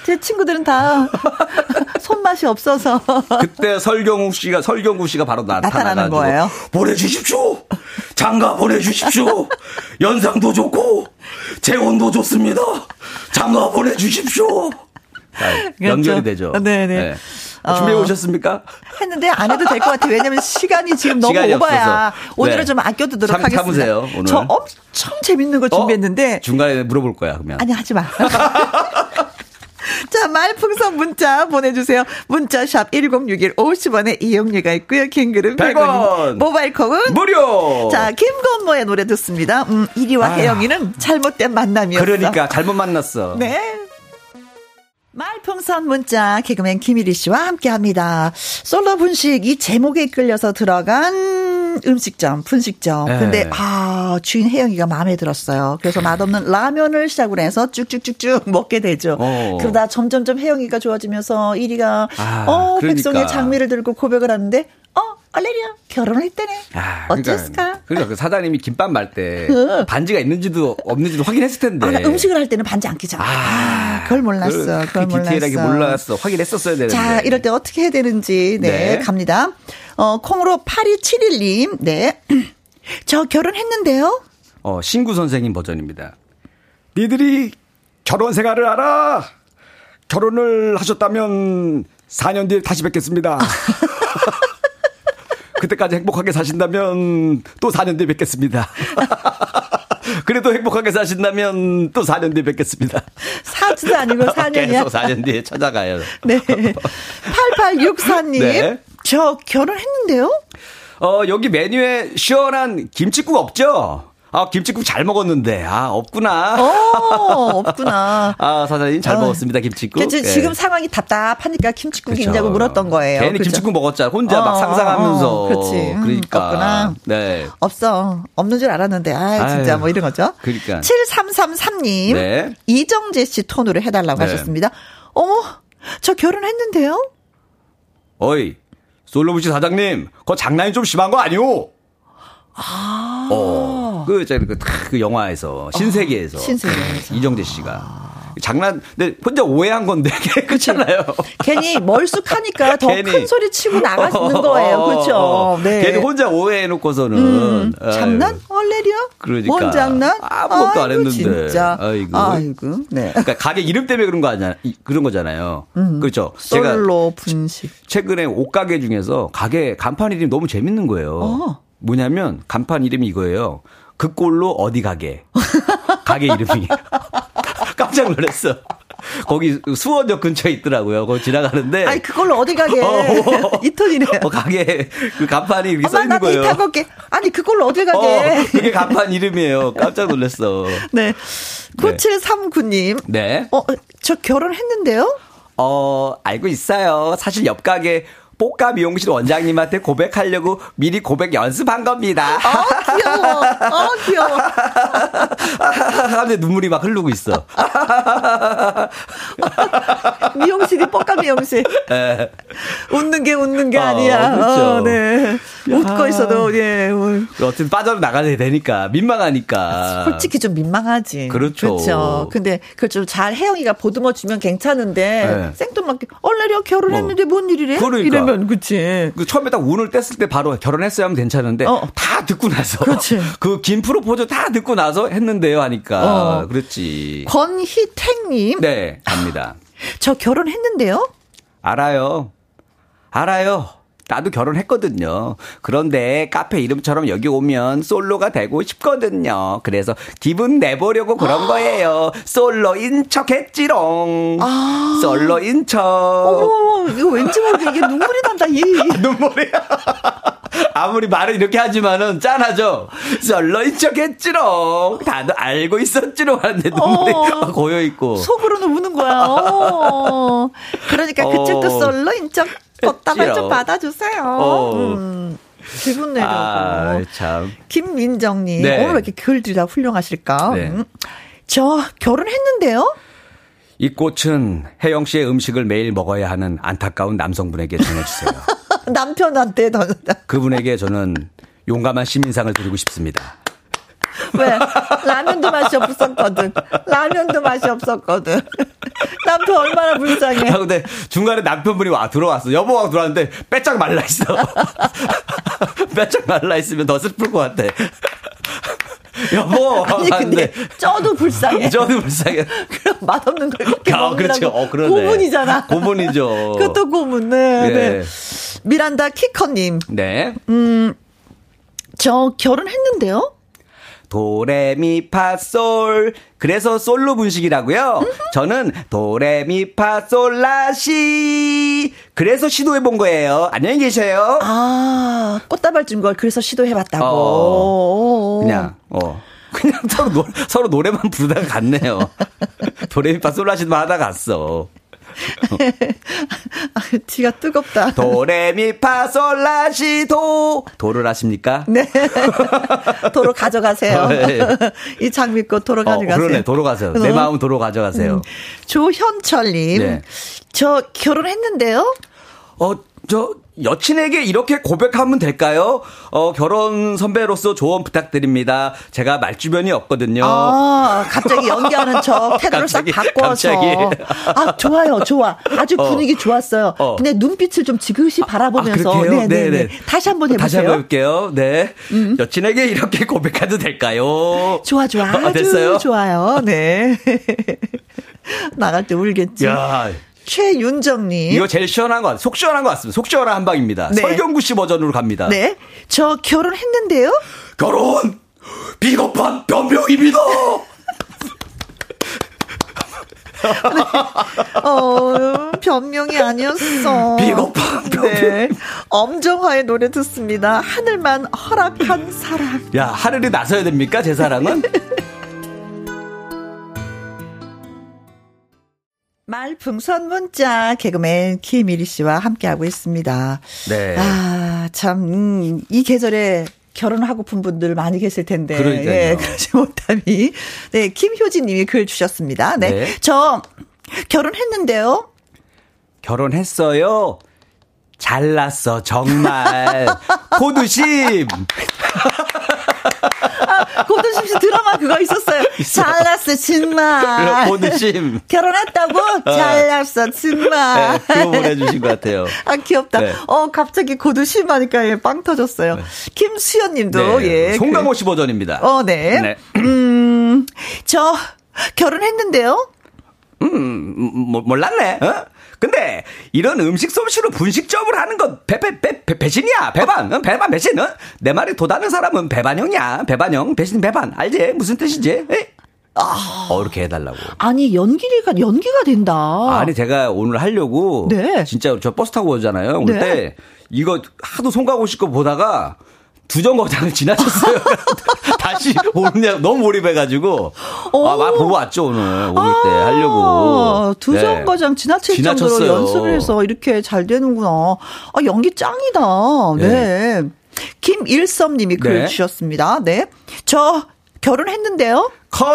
제 친구들은 다 손맛이 없어서. 그때 설경우 씨가 설경구 씨가 바로 나, 나타나는 거예요? 보내주십시오. 장가 보내주십시오. 연상도 좋고 재혼도 좋습니다. 장가 보내주십시오. 아, 연결이 되죠. 네네. 어. 준비해 오셨습니까? 했는데 안 해도 될 것 같아요. 왜냐면 시간이 지금 너무 시간이 오바야. 없어서. 오늘은 네. 좀 아껴두도록 참, 하겠습니다. 참으세요, 오늘. 저 엄청 재밌는 거 어? 준비했는데. 어? 중간에 물어볼 거야, 그러면. 아니, 하지 마. 자, 말풍선 문자 보내주세요. 문자샵 1061 50원에 이용료가 있고요. 킹그은 100원. 모바일 콩은 무료. 자, 김건모의 노래 듣습니다. 음, 이리와 아. 혜영이는 잘못된 만남이었어. 그러니까 잘못 만났어. 네. 말풍선 문자 개그맨 김일희 씨와 함께합니다. 솔로 분식 이 제목에 끌려서 들어간 음식점 분식점. 네. 근데 아 주인 혜영이가 마음에 들었어요. 그래서 맛없는 라면을 시작으로 해서 쭉쭉쭉쭉 먹게 되죠. 어. 그러다 점점점 혜영이가 좋아지면서 이리가 아, 어 그러니까. 백송의 장미를 들고 고백을 하는데 어 알레리아 결혼했대네. 아, 그러니까, 어땠을까? 그러니까 그 사장님이 김밥 말때 그. 반지가 있는지도 없는지도 확인했을 텐데. 아, 음식을 할 때는 반지 안 끼잖아. 아, 아 그걸 몰랐어. 그, 그걸 몰랐어. 디테일하게 몰랐어. 확인했었어야 되는데. 자, 이럴 때 어떻게 해야 되는지 네, 네. 갑니다. 어, 콩으로 8271님. 네. 저 결혼했는데요. 어, 신구 선생님 버전입니다. 니들이 결혼 생활을 알아? 결혼을 하셨다면 4년 뒤에 다시 뵙겠습니다. 그때까지 행복하게 사신다면 또 4년 뒤에 뵙겠습니다. 그래도 행복하게 사신다면 또 4년 뒤에 뵙겠습니다. 4주도 아니고 4년이야. 계속 4년 뒤에 찾아가요. 네. 8864님. 네. 저 결혼했는데요? 어, 여기 메뉴에 시원한 김치국 없죠? 아, 김치국 잘 먹었는데. 아, 없구나. 어, 없구나. 아, 사장님 잘 어. 먹었습니다, 김치국. 그치, 네. 지금 상황이 답답하니까 김치국이 그쵸. 있냐고 물었던 거예요. 괜히 그쵸? 김치국 먹었잖아. 혼자 어, 막 상상하면서. 어, 그렇지. 음, 그러니까. 없구나. 네. 없어. 없는 줄 알았는데. 아, 진짜 아유, 뭐 이런 거죠. 그러니까. 7333님. 네. 이정재 씨 톤으로 해 달라고 네. 하셨습니다. 어머, 저 결혼했는데요? 어이, 솔로부시 사장님, 그거 장난이 좀 심한 거 아니오? 아. 어. 그, 저, 그, 그 영화에서, 신세계에서. 아, 신세계에서. 이정재 씨가. 아. 장난, 근데 혼자 오해한 건데, 그렇잖아요. 괜히 멀쑥하니까 더 큰 소리 치고 나가는 어, 거예요. 그렇죠. 어, 네. 괜히 혼자 오해해놓고서는. 음, 장난? 얼레리야? 그러니까. 뭔 장난? 아무것도 안 했는데. 진짜. 아이고. 아이고. 네. 그러니까 가게 이름 때문에 그런 거 아니야. 그런 거잖아요. 음, 그렇죠. 솔로 분식. 최근에 옷가게 중에서 가게 간판 이름이 너무 재밌는 거예요. 어. 뭐냐면 간판 이름이 이거예요. 그 꼴로 어디 가게. 가게 이름이. 깜짝 놀랐어. 거기 수원역 근처에 있더라고요. 거기 지나가는데. 아니, 그걸로 어디 가게. 어, 어, 이 톤이네요. 어, 가게, 그 간판이 이렇게 써 있는 거예요. 타고 올게. 아니, 그걸로 어디 가게. 어, 그게 간판 이름이에요. 깜짝 놀랐어. 네. 9739님. 네. 어, 저 결혼했는데요? 어, 알고 있어요. 사실 옆 가게 뽀까 미용실 원장님한테 고백하려고 미리 고백 연습한 겁니다. 어, 귀여워. 어, 귀여워. 하는데 눈물이 막 흐르고 있어. 미용실이 뽀까 미용실. 네. 웃는 게 웃는 게 어, 아니야. 그렇죠. 어, 네. 웃고 있어도, 예. 뭐. 어쨌든 빠져나가야 되니까, 민망하니까. 솔직히 좀 민망하지. 그렇죠. 그렇죠. 근데 그걸 좀 잘 혜영이가 보듬어 주면 괜찮은데, 네. 생뚱맞게, 얼레려 결혼했는데 어. 뭔 일이래? 그러니까. 이러면, 그치. 그 처음에 딱 운을 뗐을 때 바로 결혼했어야 하면 괜찮은데, 어. 다 듣고 나서. 그렇지. 그긴 프로포즈 다 듣고 나서 했는데요 하니까. 어. 그렇지. 권희택님. 네, 갑니다. 저 결혼했는데요? 알아요. 알아요. 나도 결혼했거든요. 그런데 카페 이름처럼 여기 오면 솔로가 되고 싶거든요. 그래서 기분 내보려고 그런 거예요. 솔로인 척 했지롱. 아. 솔로인 척. 어머, 이거 왠지 모르게 이게 눈물이 난다, 이. 눈물이야. 아무리 말을 이렇게 하지만은 짠하죠. 솔로인 척 했지롱. 다들 알고 있었지롱 하는데 눈물이 어. 고여 있고. 속으로는 우는 거야. 어. 그러니까 그쪽도 어. 솔로인 척 걷다가 좀 받아주세요. 어. 음. 기분 내려고. 아, 참. 김민정님. 네. 오늘 왜 이렇게 글들이 다 훌륭하실까? 네. 음. 저 결혼했는데요? 이 꽃은 혜영 씨의 음식을 매일 먹어야 하는 안타까운 남성분에게 전해주세요. 남편한테 더. 그분에게 저는 용감한 시민상을 드리고 싶습니다. 왜? 라면도 맛이 없었거든. 라면도 맛이 없었거든. 남편 얼마나 불쌍해. 아, 근데 중간에 남편분이 와, 들어왔어. 여보가 들어왔는데 빼짝 말라있어. 빼짝 말라있으면 더 슬플 것 같아. 여보. 아니 근데 쪄도 불쌍해. 쪄도 불쌍해. 그럼 맛없는 걸 이렇게 아, 먹으라고. 그렇죠. 어, 그러네. 고문이잖아. 고문이죠. 그것도 고문. 네. 네. 네. 미란다 키커님. 네. 음, 저 결혼했는데요. 도레미파솔 그래서 솔로 분식이라고요. 저는 도레미파솔라시 그래서 시도해 본 거예요. 안녕히 계세요. 아 꽃다발 준 걸 그래서 시도해 봤다고. 어, 그냥 어. 그냥 서로 노, 서로 노래만 부르다가 갔네요. 도레미파솔라시도 하다 갔어. 아, 뒤가 뜨겁다. 도레미파솔라시도 도를 아십니까? 네. 도로 가져가세요. 네. 이 장미꽃 도로 어, 가져가세요. 그러네, 도로 가세요. 내 어. 마음 도로 가져가세요. 음. 조현철님, 네. 저 결혼했는데요. 어, 저 여친에게 이렇게 고백하면 될까요? 어, 결혼 선배로서 조언 부탁드립니다. 제가 말주변이 없거든요. 아, 갑자기 연기하는 척 태도를 갑자기, 싹 바꿔서. 갑자기. 아, 좋아요, 좋아. 아주 어. 분위기 좋았어요. 어. 근데 눈빛을 좀 지그시 아, 바라보면서. 아, 네, 네, 네. 다시 한번 해 보세요. 다시 한번 해볼게요. 네. 음. 여친에게 이렇게 고백해도 될까요? 좋아, 좋아. 아, 아주 됐어요? 좋아요. 네. 나갈 때 울겠지. 야. 최윤정님. 이거 제일 시원한 것 같아요. 속 시원한 것 같습니다. 속 시원한 한방입니다. 네. 설경구 씨 버전으로 갑니다. 네. 저 결혼했는데요? 결혼! 비겁한 변명입니다! 네. 어, 변명이 아니었어. 비겁한 변명. 네. 엄정화의 노래 듣습니다. 하늘만 허락한 사랑. 야, 하늘이 나서야 됩니까? 제 사랑은? 말풍선 문자 개그맨 김일희 씨와 함께하고 있습니다. 네. 아, 참, 음, 이 계절에 결혼하고픈 분들 많이 계실 텐데. 그러니까요. 예, 그러지 못함이. 네, 김효진 님이 글 주셨습니다. 네. 네. 저 결혼했는데요. 결혼했어요. 잘났어, 정말. 고두심. 아, 고두심 씨 드라마 그거 있었어요. 잘났어, 정말. 고두심. 결혼했다고? 어. 잘났어, 정말. 네, 그거 보내주신 것 같아요. 아, 귀엽다. 네. 어, 갑자기 고두심 하니까 예, 빵 터졌어요. 네. 김수연 님도, 네. 예. 송강호 씨 그, 버전입니다. 어, 네. 네. 음, 저, 결혼했는데요? 음, 뭐, 몰랐네. 어? 근데 이런 음식 솜씨로 분식점을 하는 건 배, 배, 배, 배, 배신이야. 배반. 응? 배반, 배신. 응? 내 말이 도다는 사람은 배반형이야. 배반형. 배신, 배반. 알지? 무슨 뜻이지? 에이? 아. 어, 이렇게 해달라고. 아니, 연기가, 연기가 된다. 아니, 제가 오늘 하려고. 네. 진짜 저 버스 타고 오잖아요. 올 네. 때. 이거 하도 송가고 싶고 보다가 두 정거장을 지나쳤어요. 다시 오냐 너무 몰입해가지고 아, 막 보고 왔죠 오늘 오늘 아, 때 하려고. 두 정거장 네. 지나칠 지나쳤어요. 정도로 연습을 해서 이렇게 잘 되는구나. 아 연기 짱이다. 네. 네. 김일섭님이 글 네. 주셨습니다. 네, 저 결혼했는데요. 컷.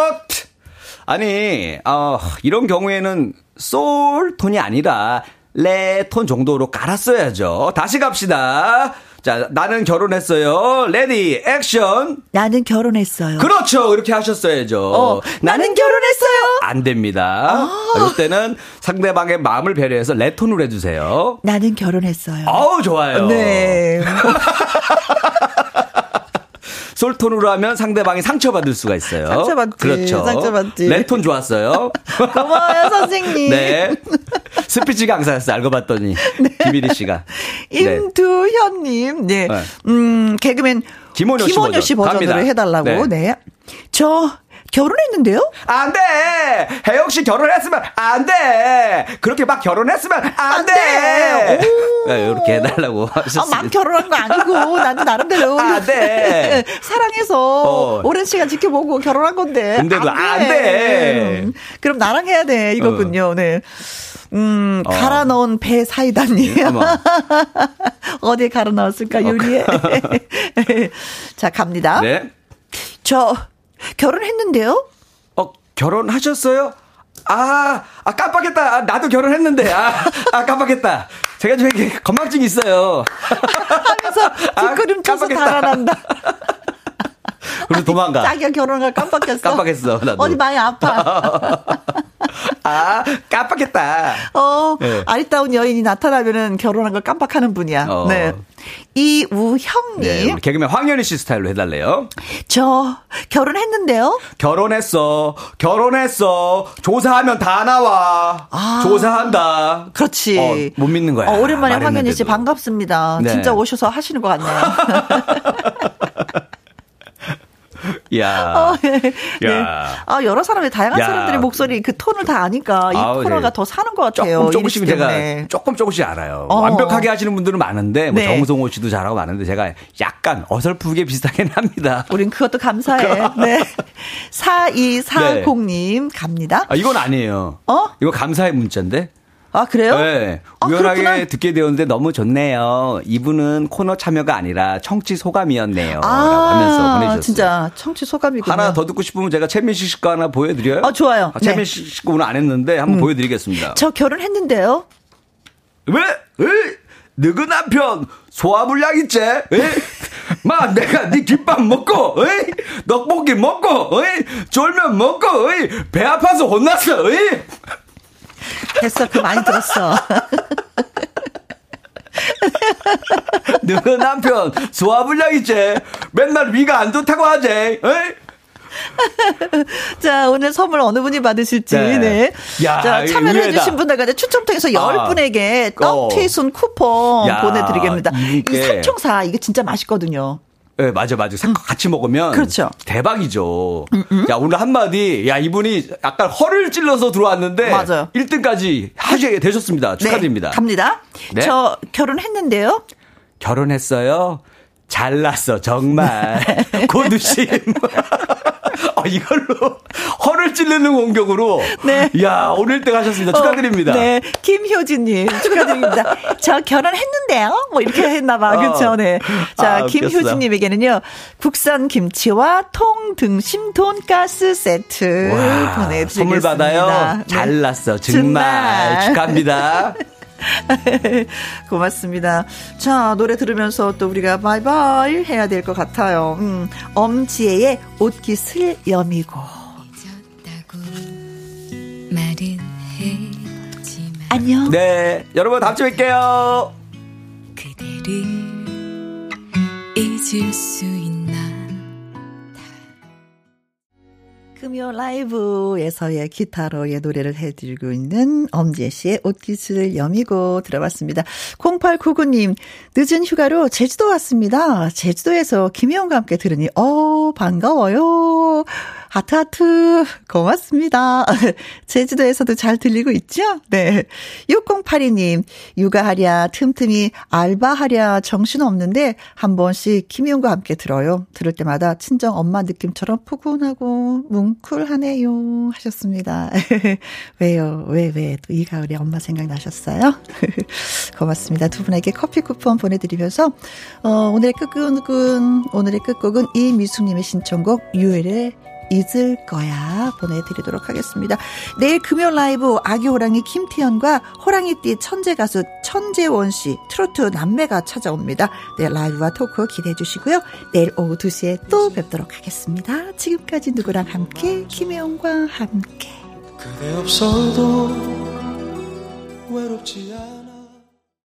아니, 어, 이런 경우에는 솔 톤이 아니라 레톤 정도로 깔았어야죠. 다시 갑시다. 자, 나는 결혼했어요. 레디, 액션. 나는 결혼했어요. 그렇죠. 이렇게 하셨어야죠. 어, 나는 결혼했어요. 안 됩니다. 아. 이때는 상대방의 마음을 배려해서 레톤으로 해주세요. 나는 결혼했어요. 어우, 좋아요. 네. 솔톤으로 하면 상대방이 상처받을 수가 있어요. 상처받지. 그렇죠. 상처받지. 레톤 좋았어요. 고마워요, 선생님. 네. 스피치 강사였어요. 알고 봤더니. 네. 김일희 씨가. 네. 임두현님, 네. 네. 음, 개그맨 김원효, 김원효 씨, 버전. 으로 해달라고. 네. 네. 저 결혼했는데요? 안 돼! 혜영 씨 결혼했으면 안 돼! 그렇게 막 결혼했으면 안, 안 돼! 네, 이렇게 해달라고 하셨어요. 아, 막 결혼한 거 아니고, 나는 나름대로. 안 돼! 사랑해서 어. 오랜 시간 지켜보고 결혼한 건데. 근데도 안 돼! 안 돼. 그럼 나랑 해야 돼, 이거군요, 어. 네. 음, 어. 갈아 넣은 배 사이다님. 어디에 갈아 넣었을까, 요리에? 자, 갑니다. 네. 저, 결혼했는데요? 어, 결혼하셨어요? 아, 아, 깜빡했다. 아, 나도 결혼했는데. 아, 아, 깜빡했다. 제가 좀 이렇게 건망증이 있어요. 하면서 뒷걸음 아, 쳐서 달아난다. 그래서 도망가. 자기가 결혼을 깜빡했어. 깜빡했어. 나도. 어디 많이 아파. 아, 깜빡했다. 어, 네. 아리따운 여인이 나타나면은 결혼한 걸 깜빡하는 분이야. 어. 네. 이우형님. 네, 우리 개그맨 황현희 씨 스타일로 해달래요. 저 결혼했는데요. 결혼했어. 결혼했어. 조사하면 다 나와. 아, 조사한다. 그렇지. 어, 못 믿는 거야. 어, 오랜만에 황현희 씨 반갑습니다. 네. 진짜 오셔서 하시는 것 같네요. 야. 어, 네. 네. 아, 여러 사람의 다양한 야. 사람들의 목소리 그 톤을 다 아니까 이 아우, 코너가 네. 더 사는 것 같아요. 조금 조금씩 제가 조금 조금씩 알아요. 어. 완벽하게 하시는 분들은 많은데 뭐 네. 정성호 씨도 잘하고 많은데 제가 약간 어설프게 비슷하게 합니다. 우린 그것도 감사해. 네. 4240님 갑니다. 아, 이건 아니에요. 어? 이거 감사의 문자인데. 아, 그래요? 네. 아, 우연하게 그렇구나. 듣게 되었는데 너무 좋네요. 이분은 코너 참여가 아니라 청취 소감이었네요. 아, 하면서 보내주셨어요. 진짜 청취 소감이군요. 하나 더 듣고 싶으면 제가 최민식 씨거 하나 보여드려요? 아, 좋아요. 아, 최민식 네. 씨거 오늘 안 했는데 한번 음. 보여드리겠습니다. 저 결혼했는데요. 왜? 왜? 너그 남편 소화불량 있지? 마 내가 네 김밥 먹고 에이? 떡볶이 먹고 에이? 졸면 먹고 에이? 배 아파서 혼났어 에이? 됐어, 그 많이 들었어. 너 남편 소화불량이지? 맨날 위가 안 좋다고 하지? 에이? 자, 오늘 선물 어느 분이 받으실지, 네. 네. 야, 자, 참여를 해주신 분들 가운데 추첨 통해서 아, 10분에게 떡튀순 어. 쿠폰 야, 보내드리겠습니다. 이 삼총사, 이게 진짜 맛있거든요. 네, 맞아, 맞아. 음. 같이 먹으면. 그렇죠. 대박이죠. 음음. 음. 야, 오늘 한마디, 야, 이분이 약간 허를 찔러서 들어왔는데. 맞아요. 1등까지 하시게 되셨습니다. 네, 축하드립니다. 네, 갑니다. 네? 저 결혼했는데요. 결혼했어요? 잘났어, 정말. 고두심. 아, 이걸로 허를 찌르는 공격으로. 네. 야 오늘 때 가셨습니다. 축하드립니다. 어, 네. 김효진님 축하드립니다. 저 결혼했는데요? 뭐 이렇게 했나봐. 어. 그쵸, 네. 자, 아, 김효진님에게는요, 국산 김치와 통등심 돈가스 세트 와, 보내드리겠습니다. 선물 받아요. 네. 잘났어. 정말. 정말. 축하합니다. 고맙습니다. 자, 노래 들으면서 또 우리가 바이바이 해야 될 것 같아요. 음, 엄지혜의 옷깃을 여미고. 안녕. 네, 여러분 다음 주에 뵐게요. 그대를 잊을 수 금요 라이브에서의 기타로의 노래를 해드리고 있는 엄지혜 씨의 옷깃을 여미고 들어봤습니다. 0899님, 늦은 휴가로 제주도 왔습니다. 제주도에서 김혜영과 함께 들으니, 어, 반가워요. 하트 하트 고맙습니다. 제주도에서도 잘 들리고 있죠? 네. 6082님 육아하랴 틈틈이 알바하랴 정신없는데 한 번씩 김희용과 함께 들어요. 들을 때마다 친정 엄마 느낌처럼 푸근하고 뭉클하네요 하셨습니다. 왜요? 왜 왜 또 이 가을에 엄마 생각나셨어요? 고맙습니다. 두 분에게 커피 쿠폰 보내드리면서 어, 오늘의 끝곡은 오늘의 끝곡은 이미숙님의 신청곡 유엘의 잊을 거야 보내드리도록 하겠습니다. 내일 금요 라이브 아기 호랑이 김태현과 호랑이띠 천재 가수 천재원 씨 트로트 남매가 찾아옵니다. 내일 라이브와 토크 기대해 주시고요. 내일 오후 2시에 또 뵙도록 하겠습니다. 지금까지 누구랑 함께 김혜영과 함께 그대 없어도 외롭지 않아